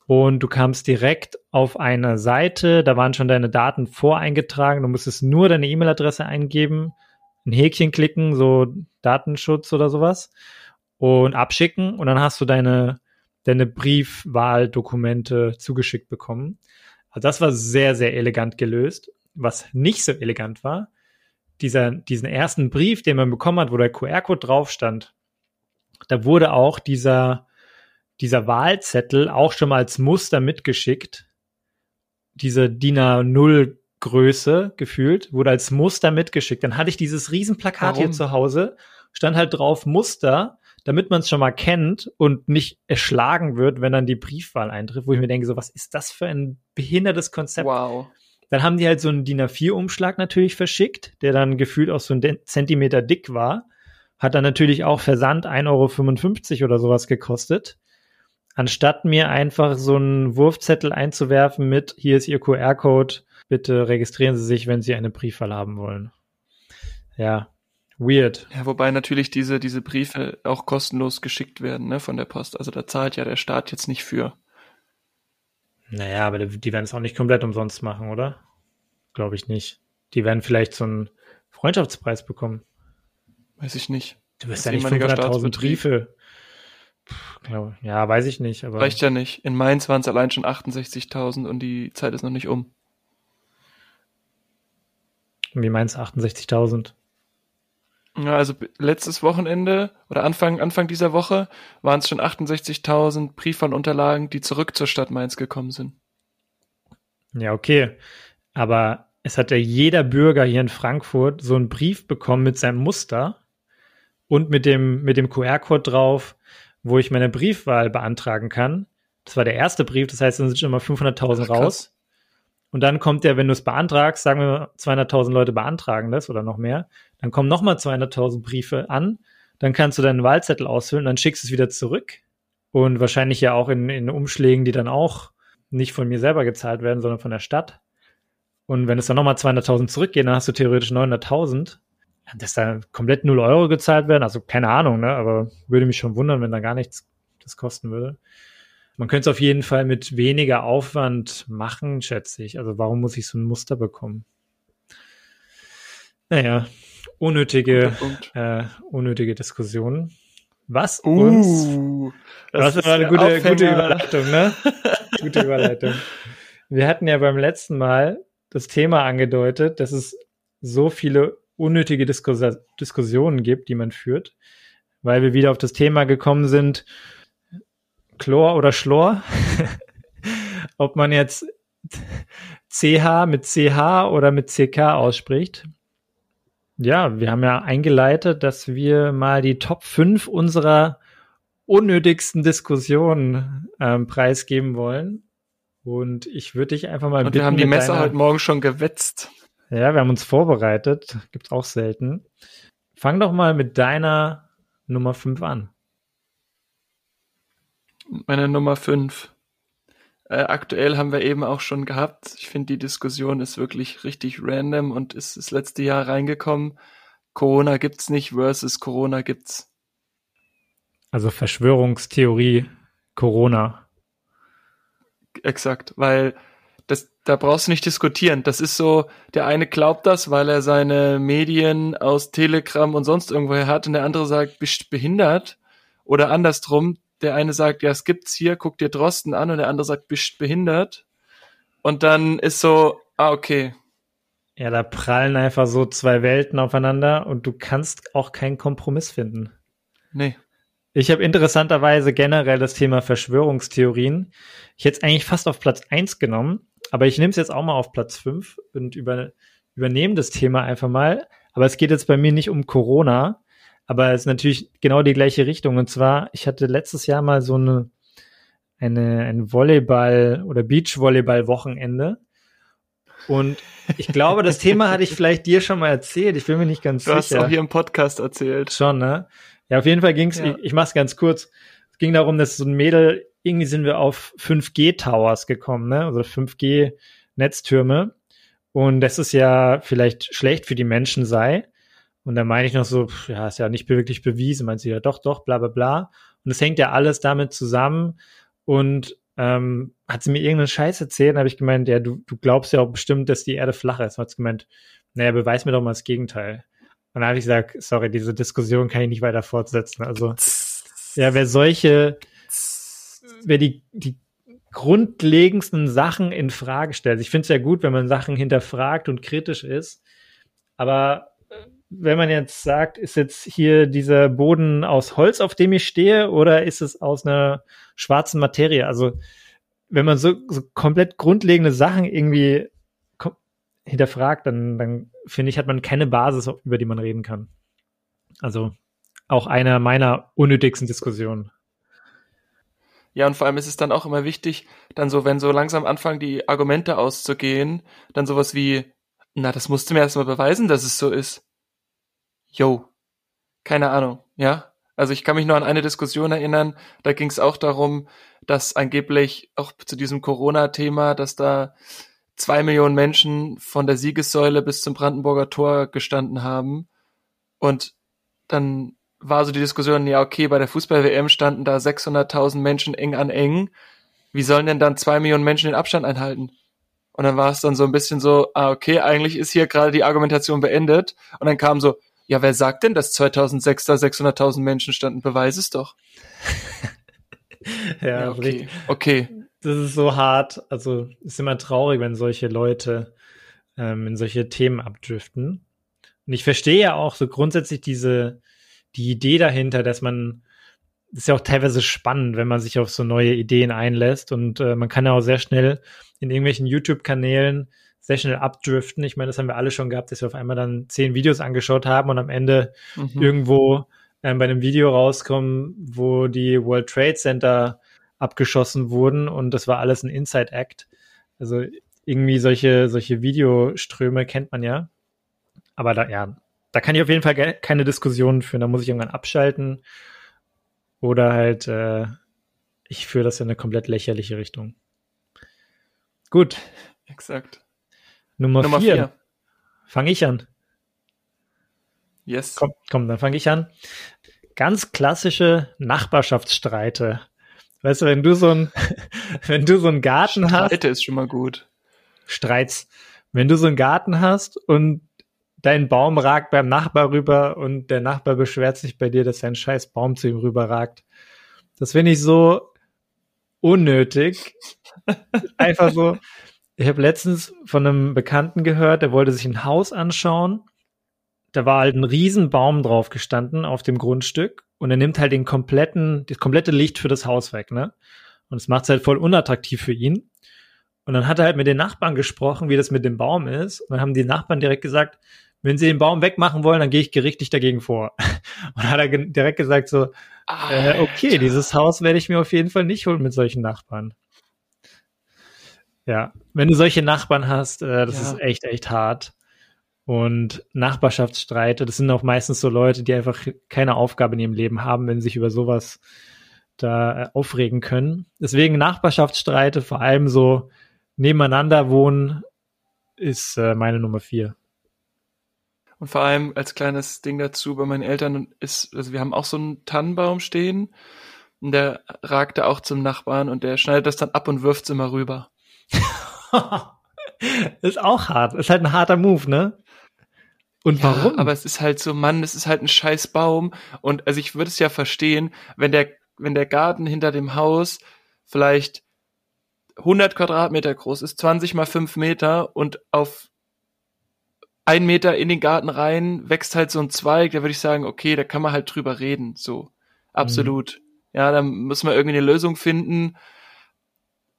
Und du kamst direkt auf eine Seite, da waren schon deine Daten voreingetragen. Du musstest nur deine E-Mail-Adresse eingeben, ein Häkchen klicken, so Datenschutz oder sowas und abschicken. Und dann hast du deine, deine Briefwahldokumente zugeschickt bekommen. Also das war sehr, sehr elegant gelöst. Was nicht so elegant war, dieser, diesen ersten Brief, den man bekommen hat, wo der QR-Code drauf stand, da wurde auch dieser, dieser Wahlzettel auch schon mal als Muster mitgeschickt. Diese DIN A0 Größe gefühlt, wurde als Muster mitgeschickt. Dann hatte ich dieses Riesenplakat Warum? hier zu Hause, stand halt drauf Muster, damit man es schon mal kennt und nicht erschlagen wird, wenn dann die Briefwahl eintritt, wo ich mir denke, so was ist das für ein behindertes Konzept? Wow. Dann haben die halt so einen DIN A4-Umschlag natürlich verschickt, der dann gefühlt auch so ein Zentimeter dick war. Hat dann natürlich auch Versand 1,55 Euro oder sowas gekostet. Anstatt mir einfach so einen Wurfzettel einzuwerfen mit, hier ist Ihr QR-Code, bitte registrieren Sie sich, wenn Sie eine Briefwahl haben wollen. Ja, weird. Ja, wobei natürlich diese, diese Briefe auch kostenlos geschickt werden, ne, von der Post. Also da zahlt ja der Staat jetzt nicht für. Naja, aber die werden es auch nicht komplett umsonst machen, oder? Glaube ich nicht. Die werden vielleicht so einen Freundschaftspreis bekommen. Weiß ich nicht. Du wirst ja nicht 500.000 Briefe. Puh, ja, weiß ich nicht. Aber Reicht ja nicht. In Mainz waren es allein schon 68.000 und die Zeit ist noch nicht um. Wie meinst du 68.000? Ja, also letztes Wochenende oder Anfang, Anfang dieser Woche waren es schon 68.000 Briefwahlunterlagen, die zurück zur Stadt Mainz gekommen sind. Ja, okay. Aber es hat ja jeder Bürger hier in Frankfurt so einen Brief bekommen mit seinem Muster und mit dem, mit dem QR-Code drauf, wo ich meine Briefwahl beantragen kann. Das war der erste Brief, das heißt, dann sind schon mal 500.000 raus. Und dann kommt der, wenn du es beantragst, sagen wir 200.000 Leute beantragen das oder noch mehr, dann kommen nochmal 200.000 Briefe an, dann kannst du deinen Wahlzettel ausfüllen, dann schickst du es wieder zurück und wahrscheinlich ja auch in, in Umschlägen, die dann auch nicht von mir selber gezahlt werden, sondern von der Stadt. Und wenn es dann nochmal 200.000 zurückgehen, dann hast du theoretisch 900.000. Dass da komplett 0 Euro gezahlt werden, also keine Ahnung, ne? aber würde mich schon wundern, wenn da gar nichts das kosten würde. Man könnte es auf jeden Fall mit weniger Aufwand machen, schätze ich. Also warum muss ich so ein Muster bekommen? Naja, unnötige, äh, unnötige Diskussionen. Was uns, uh, das, das war eine gute, gute Überleitung, ne? gute Überleitung. Wir hatten ja beim letzten Mal das Thema angedeutet, dass es so viele unnötige Diskus Diskussionen gibt, die man führt, weil wir wieder auf das Thema gekommen sind, Chlor oder Schlor. Ob man jetzt CH mit CH oder mit CK ausspricht. Ja, wir haben ja eingeleitet, dass wir mal die Top 5 unserer unnötigsten Diskussionen ähm, preisgeben wollen. Und ich würde dich einfach mal Und bitten. Wir haben die Messer heute Morgen schon gewetzt. Ja, wir haben uns vorbereitet. Gibt's auch selten. Fang doch mal mit deiner Nummer 5 an. Meine Nummer 5. Äh, aktuell haben wir eben auch schon gehabt. Ich finde, die Diskussion ist wirklich richtig random und ist das letzte Jahr reingekommen. Corona gibt's nicht versus Corona gibt's. Also Verschwörungstheorie Corona. Exakt, weil da brauchst du nicht diskutieren. Das ist so, der eine glaubt das, weil er seine Medien aus Telegram und sonst irgendwoher hat und der andere sagt, bist behindert. Oder andersrum, der eine sagt, ja, es gibt's hier, guck dir Drosten an und der andere sagt, bist behindert. Und dann ist so, ah, okay. Ja, da prallen einfach so zwei Welten aufeinander und du kannst auch keinen Kompromiss finden. Nee. Ich habe interessanterweise generell das Thema Verschwörungstheorien. Ich hätte es eigentlich fast auf Platz eins genommen, aber ich nehme es jetzt auch mal auf Platz fünf und über, übernehme das Thema einfach mal. Aber es geht jetzt bei mir nicht um Corona, aber es ist natürlich genau die gleiche Richtung. Und zwar, ich hatte letztes Jahr mal so eine, eine ein Volleyball- oder Beachvolleyball-Wochenende. Und ich glaube, das Thema hatte ich vielleicht dir schon mal erzählt. Ich bin mir nicht ganz du sicher. Du hast auch hier im Podcast erzählt. Schon, ne? Ja, auf jeden Fall ging's. Ja. ich, ich mach's ganz kurz. Es ging darum, dass so ein Mädel, irgendwie sind wir auf 5G-Towers gekommen, ne? Also 5G-Netztürme. Und das ist ja vielleicht schlecht für die Menschen sei. Und da meine ich noch so, ja, ist ja nicht wirklich bewiesen. Meint sie ja, doch, doch, bla, bla, bla. Und es hängt ja alles damit zusammen. Und ähm, hat sie mir irgendeinen Scheiß erzählt, habe ich gemeint, ja, du, du glaubst ja auch bestimmt, dass die Erde flach ist. Und hat sie gemeint, naja, beweis mir doch mal das Gegenteil. Und dann habe ich gesagt, sorry, diese Diskussion kann ich nicht weiter fortsetzen. Also, ja, wer solche, wer die, die grundlegendsten Sachen in Frage stellt. Ich finde es ja gut, wenn man Sachen hinterfragt und kritisch ist. Aber äh, wenn man jetzt sagt, ist jetzt hier dieser Boden aus Holz, auf dem ich stehe, oder ist es aus einer schwarzen Materie? Also, wenn man so, so komplett grundlegende Sachen irgendwie hinterfragt, dann, dann finde ich, hat man keine Basis, über die man reden kann. Also, auch einer meiner unnötigsten Diskussionen. Ja, und vor allem ist es dann auch immer wichtig, dann so, wenn so langsam anfangen, die Argumente auszugehen, dann sowas wie, na, das musst du mir erstmal beweisen, dass es so ist. Yo. Keine Ahnung, ja? Also ich kann mich nur an eine Diskussion erinnern, da ging es auch darum, dass angeblich auch zu diesem Corona-Thema, dass da zwei Millionen Menschen von der Siegessäule bis zum Brandenburger Tor gestanden haben. Und dann war so die Diskussion, ja, okay, bei der Fußball-WM standen da 600.000 Menschen eng an eng. Wie sollen denn dann zwei Millionen Menschen den Abstand einhalten? Und dann war es dann so ein bisschen so, ah, okay, eigentlich ist hier gerade die Argumentation beendet. Und dann kam so, ja, wer sagt denn, dass 2006 da 600.000 Menschen standen? Beweis es doch. ja, ja, okay. okay. Das ist so hart. Also, ist immer traurig, wenn solche Leute ähm, in solche Themen abdriften. Und ich verstehe ja auch so grundsätzlich diese, die Idee dahinter, dass man, das ist ja auch teilweise spannend, wenn man sich auf so neue Ideen einlässt und äh, man kann ja auch sehr schnell in irgendwelchen YouTube-Kanälen sehr schnell abdriften. Ich meine, das haben wir alle schon gehabt, dass wir auf einmal dann zehn Videos angeschaut haben und am Ende mhm. irgendwo ähm, bei einem Video rauskommen, wo die World Trade Center abgeschossen wurden und das war alles ein Inside Act. Also irgendwie solche, solche Videoströme kennt man ja. Aber da, ja, da kann ich auf jeden Fall keine Diskussion führen. Da muss ich irgendwann abschalten. Oder halt, äh, ich führe das in eine komplett lächerliche Richtung. Gut. Exakt. Nummer, Nummer vier. vier. Fange ich an. Yes. Komm, komm dann fange ich an. Ganz klassische Nachbarschaftsstreite. Weißt du, wenn du so ein, wenn du so einen Garten Streite hast. Streite ist schon mal gut. Streits. Wenn du so einen Garten hast und dein Baum ragt beim Nachbar rüber und der Nachbar beschwert sich bei dir, dass sein scheiß Baum zu ihm rüber ragt. Das finde ich so unnötig. Einfach so. Ich habe letztens von einem Bekannten gehört, der wollte sich ein Haus anschauen. Da war halt ein Riesenbaum drauf gestanden auf dem Grundstück und er nimmt halt den kompletten, das komplette Licht für das Haus weg, ne? Und es macht es halt voll unattraktiv für ihn. Und dann hat er halt mit den Nachbarn gesprochen, wie das mit dem Baum ist. Und dann haben die Nachbarn direkt gesagt, wenn sie den Baum wegmachen wollen, dann gehe ich gerichtlich dagegen vor. Und hat er direkt gesagt so, äh, okay, dieses Haus werde ich mir auf jeden Fall nicht holen mit solchen Nachbarn. Ja, wenn du solche Nachbarn hast, äh, das ja. ist echt, echt hart. Und Nachbarschaftsstreite, das sind auch meistens so Leute, die einfach keine Aufgabe in ihrem Leben haben, wenn sie sich über sowas da äh, aufregen können. Deswegen Nachbarschaftsstreite, vor allem so nebeneinander wohnen, ist äh, meine Nummer vier. Und vor allem als kleines Ding dazu, bei meinen Eltern ist, also wir haben auch so einen Tannenbaum stehen und der ragt da auch zum Nachbarn und der schneidet das dann ab und wirft es immer rüber. ist auch hart. Ist halt ein harter Move, ne? Und ja, warum? Aber es ist halt so, Mann, es ist halt ein scheiß Baum. Und also ich würde es ja verstehen, wenn der, wenn der Garten hinter dem Haus vielleicht 100 Quadratmeter groß ist, 20 mal 5 Meter und auf ein Meter in den Garten rein wächst halt so ein Zweig, da würde ich sagen, okay, da kann man halt drüber reden, so. Absolut. Mhm. Ja, da muss man irgendwie eine Lösung finden.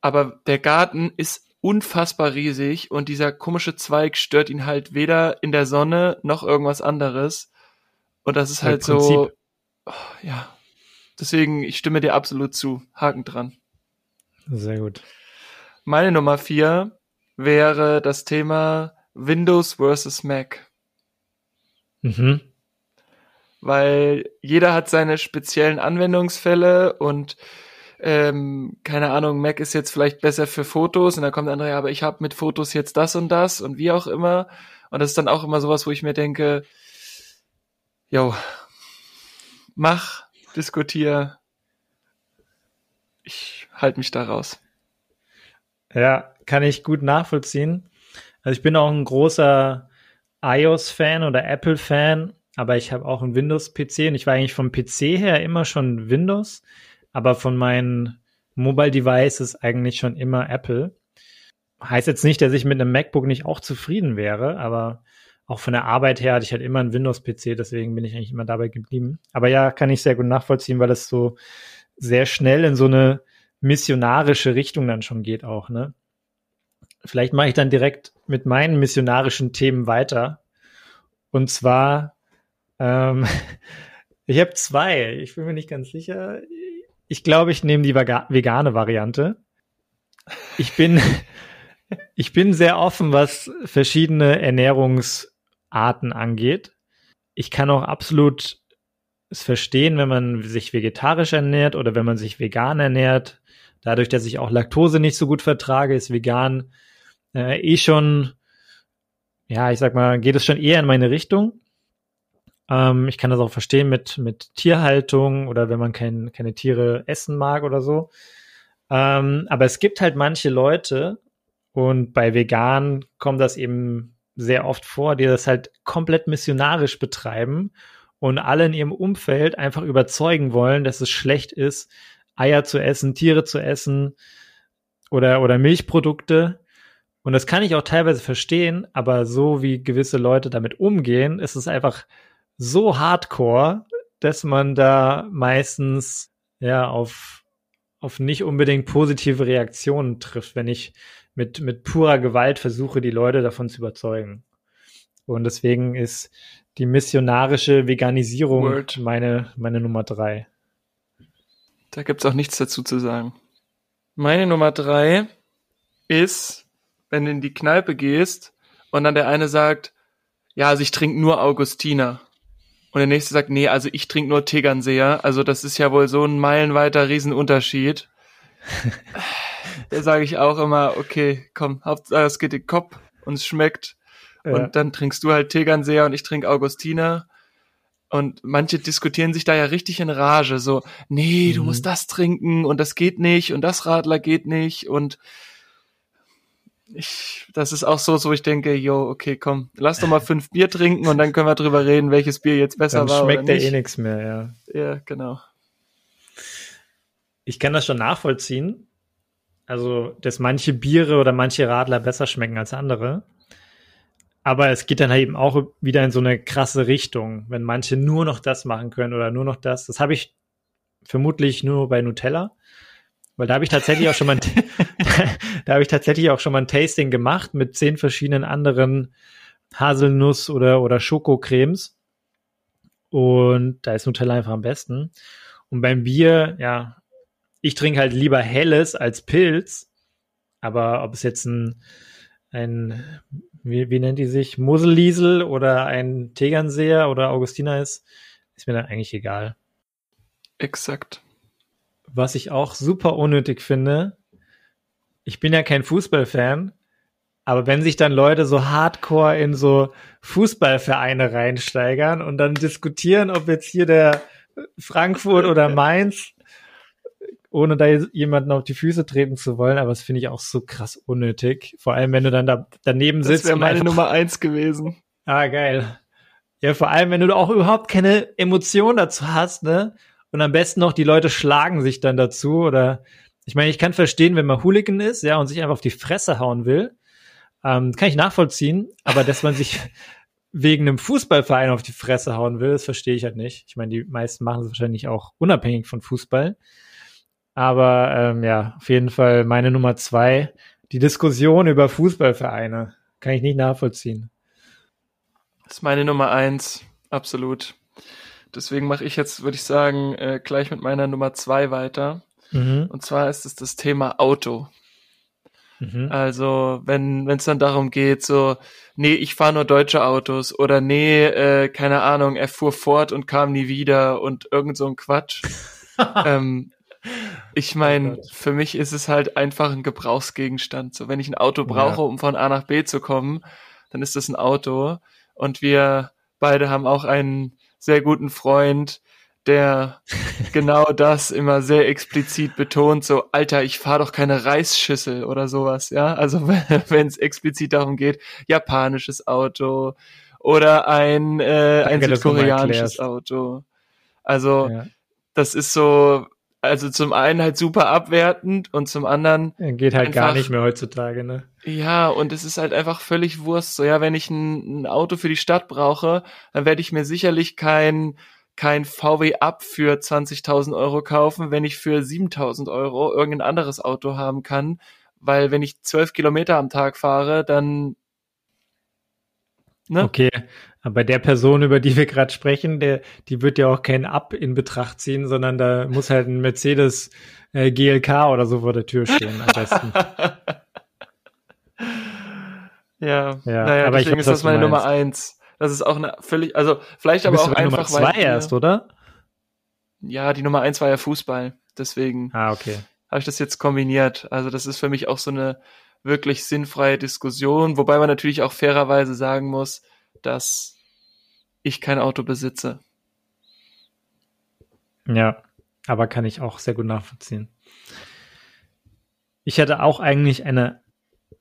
Aber der Garten ist unfassbar riesig und dieser komische Zweig stört ihn halt weder in der Sonne noch irgendwas anderes. Und das ist halt so, oh, ja. Deswegen, ich stimme dir absolut zu. Haken dran. Sehr gut. Meine Nummer vier wäre das Thema Windows versus Mac. Mhm. Weil jeder hat seine speziellen Anwendungsfälle und ähm, keine Ahnung, Mac ist jetzt vielleicht besser für Fotos und dann kommt der andere, ja, aber ich habe mit Fotos jetzt das und das und wie auch immer. Und das ist dann auch immer sowas, wo ich mir denke, yo, mach, diskutier. Ich halte mich da raus. Ja, kann ich gut nachvollziehen. Also ich bin auch ein großer iOS-Fan oder Apple-Fan, aber ich habe auch einen Windows-PC und ich war eigentlich vom PC her immer schon Windows, aber von meinen Mobile Devices eigentlich schon immer Apple. Heißt jetzt nicht, dass ich mit einem MacBook nicht auch zufrieden wäre, aber auch von der Arbeit her hatte ich halt immer einen Windows-PC, deswegen bin ich eigentlich immer dabei geblieben. Aber ja, kann ich sehr gut nachvollziehen, weil das so sehr schnell in so eine missionarische Richtung dann schon geht auch, ne? Vielleicht mache ich dann direkt mit meinen missionarischen Themen weiter. Und zwar, ähm, ich habe zwei. Ich bin mir nicht ganz sicher. Ich glaube, ich nehme die vegane Variante. Ich bin, ich bin sehr offen, was verschiedene Ernährungsarten angeht. Ich kann auch absolut es verstehen, wenn man sich vegetarisch ernährt oder wenn man sich vegan ernährt. Dadurch, dass ich auch Laktose nicht so gut vertrage, ist vegan äh, eh schon, ja, ich sag mal, geht es schon eher in meine Richtung. Ähm, ich kann das auch verstehen mit, mit Tierhaltung oder wenn man kein, keine Tiere essen mag oder so. Ähm, aber es gibt halt manche Leute, und bei Vegan kommt das eben sehr oft vor, die das halt komplett missionarisch betreiben und alle in ihrem Umfeld einfach überzeugen wollen, dass es schlecht ist, Eier zu essen, Tiere zu essen oder, oder Milchprodukte. Und das kann ich auch teilweise verstehen, aber so wie gewisse Leute damit umgehen, ist es einfach so hardcore, dass man da meistens ja auf, auf nicht unbedingt positive Reaktionen trifft, wenn ich mit, mit purer Gewalt versuche, die Leute davon zu überzeugen. Und deswegen ist die missionarische Veganisierung Word. meine, meine Nummer drei. Da gibt's auch nichts dazu zu sagen. Meine Nummer drei ist wenn du in die Kneipe gehst und dann der eine sagt, ja, also ich trinke nur Augustiner. Und der nächste sagt, nee, also ich trinke nur Tegernseher. Also das ist ja wohl so ein meilenweiter Riesenunterschied. da sage ich auch immer, okay, komm, Hauptsache es geht in den Kopf und es schmeckt. Ja. Und dann trinkst du halt Tegernseher und ich trinke Augustiner. Und manche diskutieren sich da ja richtig in Rage, so, nee, mhm. du musst das trinken und das geht nicht und das Radler geht nicht und ich, das ist auch so, so ich denke, yo, okay, komm, lass doch mal fünf Bier trinken und dann können wir drüber reden, welches Bier jetzt besser dann war. Schmeckt ja eh nichts mehr, ja. Ja, genau. Ich kann das schon nachvollziehen. Also, dass manche Biere oder manche Radler besser schmecken als andere. Aber es geht dann halt eben auch wieder in so eine krasse Richtung, wenn manche nur noch das machen können oder nur noch das. Das habe ich vermutlich nur bei Nutella. Weil da habe ich tatsächlich auch schon mal ein, da habe ich tatsächlich auch schon mal ein Tasting gemacht mit zehn verschiedenen anderen Haselnuss oder oder Schokocremes. Und da ist Nutella einfach am besten. Und beim Bier, ja, ich trinke halt lieber helles als Pilz. Aber ob es jetzt ein, ein wie, wie nennt die sich, Muselliesel oder ein Tegernseher oder Augustiner ist, ist mir dann eigentlich egal. Exakt. Was ich auch super unnötig finde, ich bin ja kein Fußballfan, aber wenn sich dann Leute so hardcore in so Fußballvereine reinsteigern und dann diskutieren, ob jetzt hier der Frankfurt oder Mainz, ohne da jemanden auf die Füße treten zu wollen, aber das finde ich auch so krass unnötig. Vor allem, wenn du dann da daneben sitzt. Das wäre meine einfach, Nummer eins gewesen. Ah, geil. Ja, vor allem, wenn du auch überhaupt keine Emotion dazu hast, ne? Und am besten noch, die Leute schlagen sich dann dazu oder ich meine, ich kann verstehen, wenn man Hooligan ist, ja, und sich einfach auf die Fresse hauen will. Ähm, kann ich nachvollziehen, aber dass man sich wegen einem Fußballverein auf die Fresse hauen will, das verstehe ich halt nicht. Ich meine, die meisten machen es wahrscheinlich auch unabhängig von Fußball. Aber ähm, ja, auf jeden Fall meine Nummer zwei, die Diskussion über Fußballvereine kann ich nicht nachvollziehen. Das ist meine Nummer eins, absolut. Deswegen mache ich jetzt, würde ich sagen, äh, gleich mit meiner Nummer zwei weiter. Mhm. Und zwar ist es das Thema Auto. Mhm. Also wenn es dann darum geht, so, nee, ich fahre nur deutsche Autos oder nee, äh, keine Ahnung, er fuhr fort und kam nie wieder und irgend so ein Quatsch. ähm, ich meine, oh für mich ist es halt einfach ein Gebrauchsgegenstand. So, wenn ich ein Auto brauche, ja. um von A nach B zu kommen, dann ist das ein Auto. Und wir beide haben auch einen sehr guten Freund, der genau das immer sehr explizit betont, so, Alter, ich fahre doch keine Reisschüssel oder sowas, ja. Also wenn es explizit darum geht, japanisches Auto oder ein, äh, ein südkoreanisches Auto. Also ja. das ist so, also zum einen halt super abwertend und zum anderen. Geht halt einfach, gar nicht mehr heutzutage, ne? Ja, und es ist halt einfach völlig Wurst. So, ja, wenn ich ein, ein Auto für die Stadt brauche, dann werde ich mir sicherlich kein kein VW Up für 20.000 Euro kaufen, wenn ich für 7.000 Euro irgendein anderes Auto haben kann, weil wenn ich zwölf Kilometer am Tag fahre, dann Ne? Okay, aber bei der Person, über die wir gerade sprechen, der, die wird ja auch kein Up in Betracht ziehen, sondern da muss halt ein Mercedes äh, GLK oder so vor der Tür stehen am besten. ja, ja, naja, aber deswegen ich ist das meine Nummer eins. Das ist auch eine völlig, also vielleicht aber auch einfach, Nummer zwei weil erst, oder? Ja, die Nummer eins war ja Fußball, deswegen. Ah, okay. Habe ich das jetzt kombiniert. Also das ist für mich auch so eine wirklich sinnfreie Diskussion, wobei man natürlich auch fairerweise sagen muss, dass ich kein Auto besitze. Ja, aber kann ich auch sehr gut nachvollziehen. Ich hatte auch eigentlich eine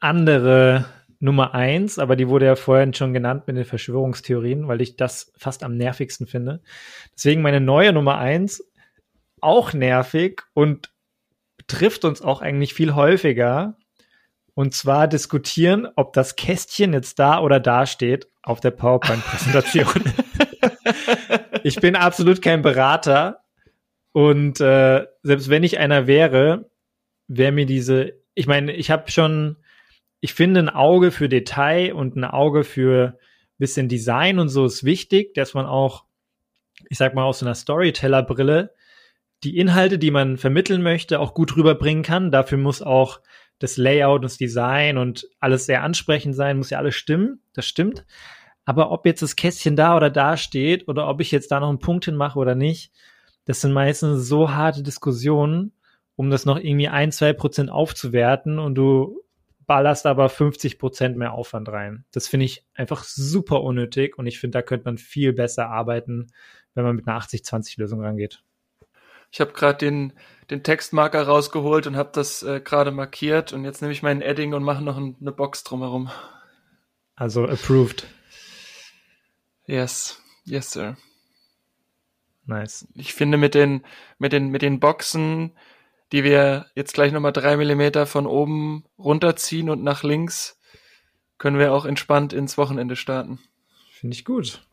andere Nummer eins, aber die wurde ja vorhin schon genannt mit den Verschwörungstheorien, weil ich das fast am nervigsten finde. Deswegen meine neue Nummer eins, auch nervig und trifft uns auch eigentlich viel häufiger. Und zwar diskutieren, ob das Kästchen jetzt da oder da steht auf der PowerPoint-Präsentation. ich bin absolut kein Berater. Und äh, selbst wenn ich einer wäre, wäre mir diese, ich meine, ich habe schon ich finde, ein Auge für Detail und ein Auge für bisschen Design und so ist wichtig, dass man auch, ich sag mal, aus so einer Storyteller-Brille die Inhalte, die man vermitteln möchte, auch gut rüberbringen kann. Dafür muss auch das Layout, und das Design und alles sehr ansprechend sein, muss ja alles stimmen. Das stimmt. Aber ob jetzt das Kästchen da oder da steht oder ob ich jetzt da noch einen Punkt hinmache oder nicht, das sind meistens so harte Diskussionen, um das noch irgendwie ein, zwei Prozent aufzuwerten und du ballerst aber 50 Prozent mehr Aufwand rein. Das finde ich einfach super unnötig und ich finde, da könnte man viel besser arbeiten, wenn man mit einer 80-20-Lösung rangeht. Ich habe gerade den, den Textmarker rausgeholt und habe das äh, gerade markiert und jetzt nehme ich meinen Edding und mache noch ein, eine Box drumherum. Also approved. Yes, yes, sir. Nice. Ich finde mit den, mit den, mit den Boxen, die wir jetzt gleich nochmal drei Millimeter von oben runterziehen und nach links, können wir auch entspannt ins Wochenende starten. Finde ich gut.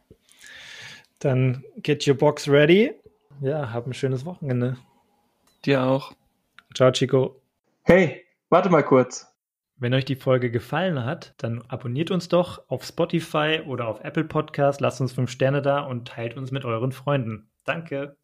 Dann get your box ready. Ja, hab ein schönes Wochenende. Dir auch. Ciao, Chico. Hey, warte mal kurz. Wenn euch die Folge gefallen hat, dann abonniert uns doch auf Spotify oder auf Apple Podcast, lasst uns fünf Sterne da und teilt uns mit euren Freunden. Danke.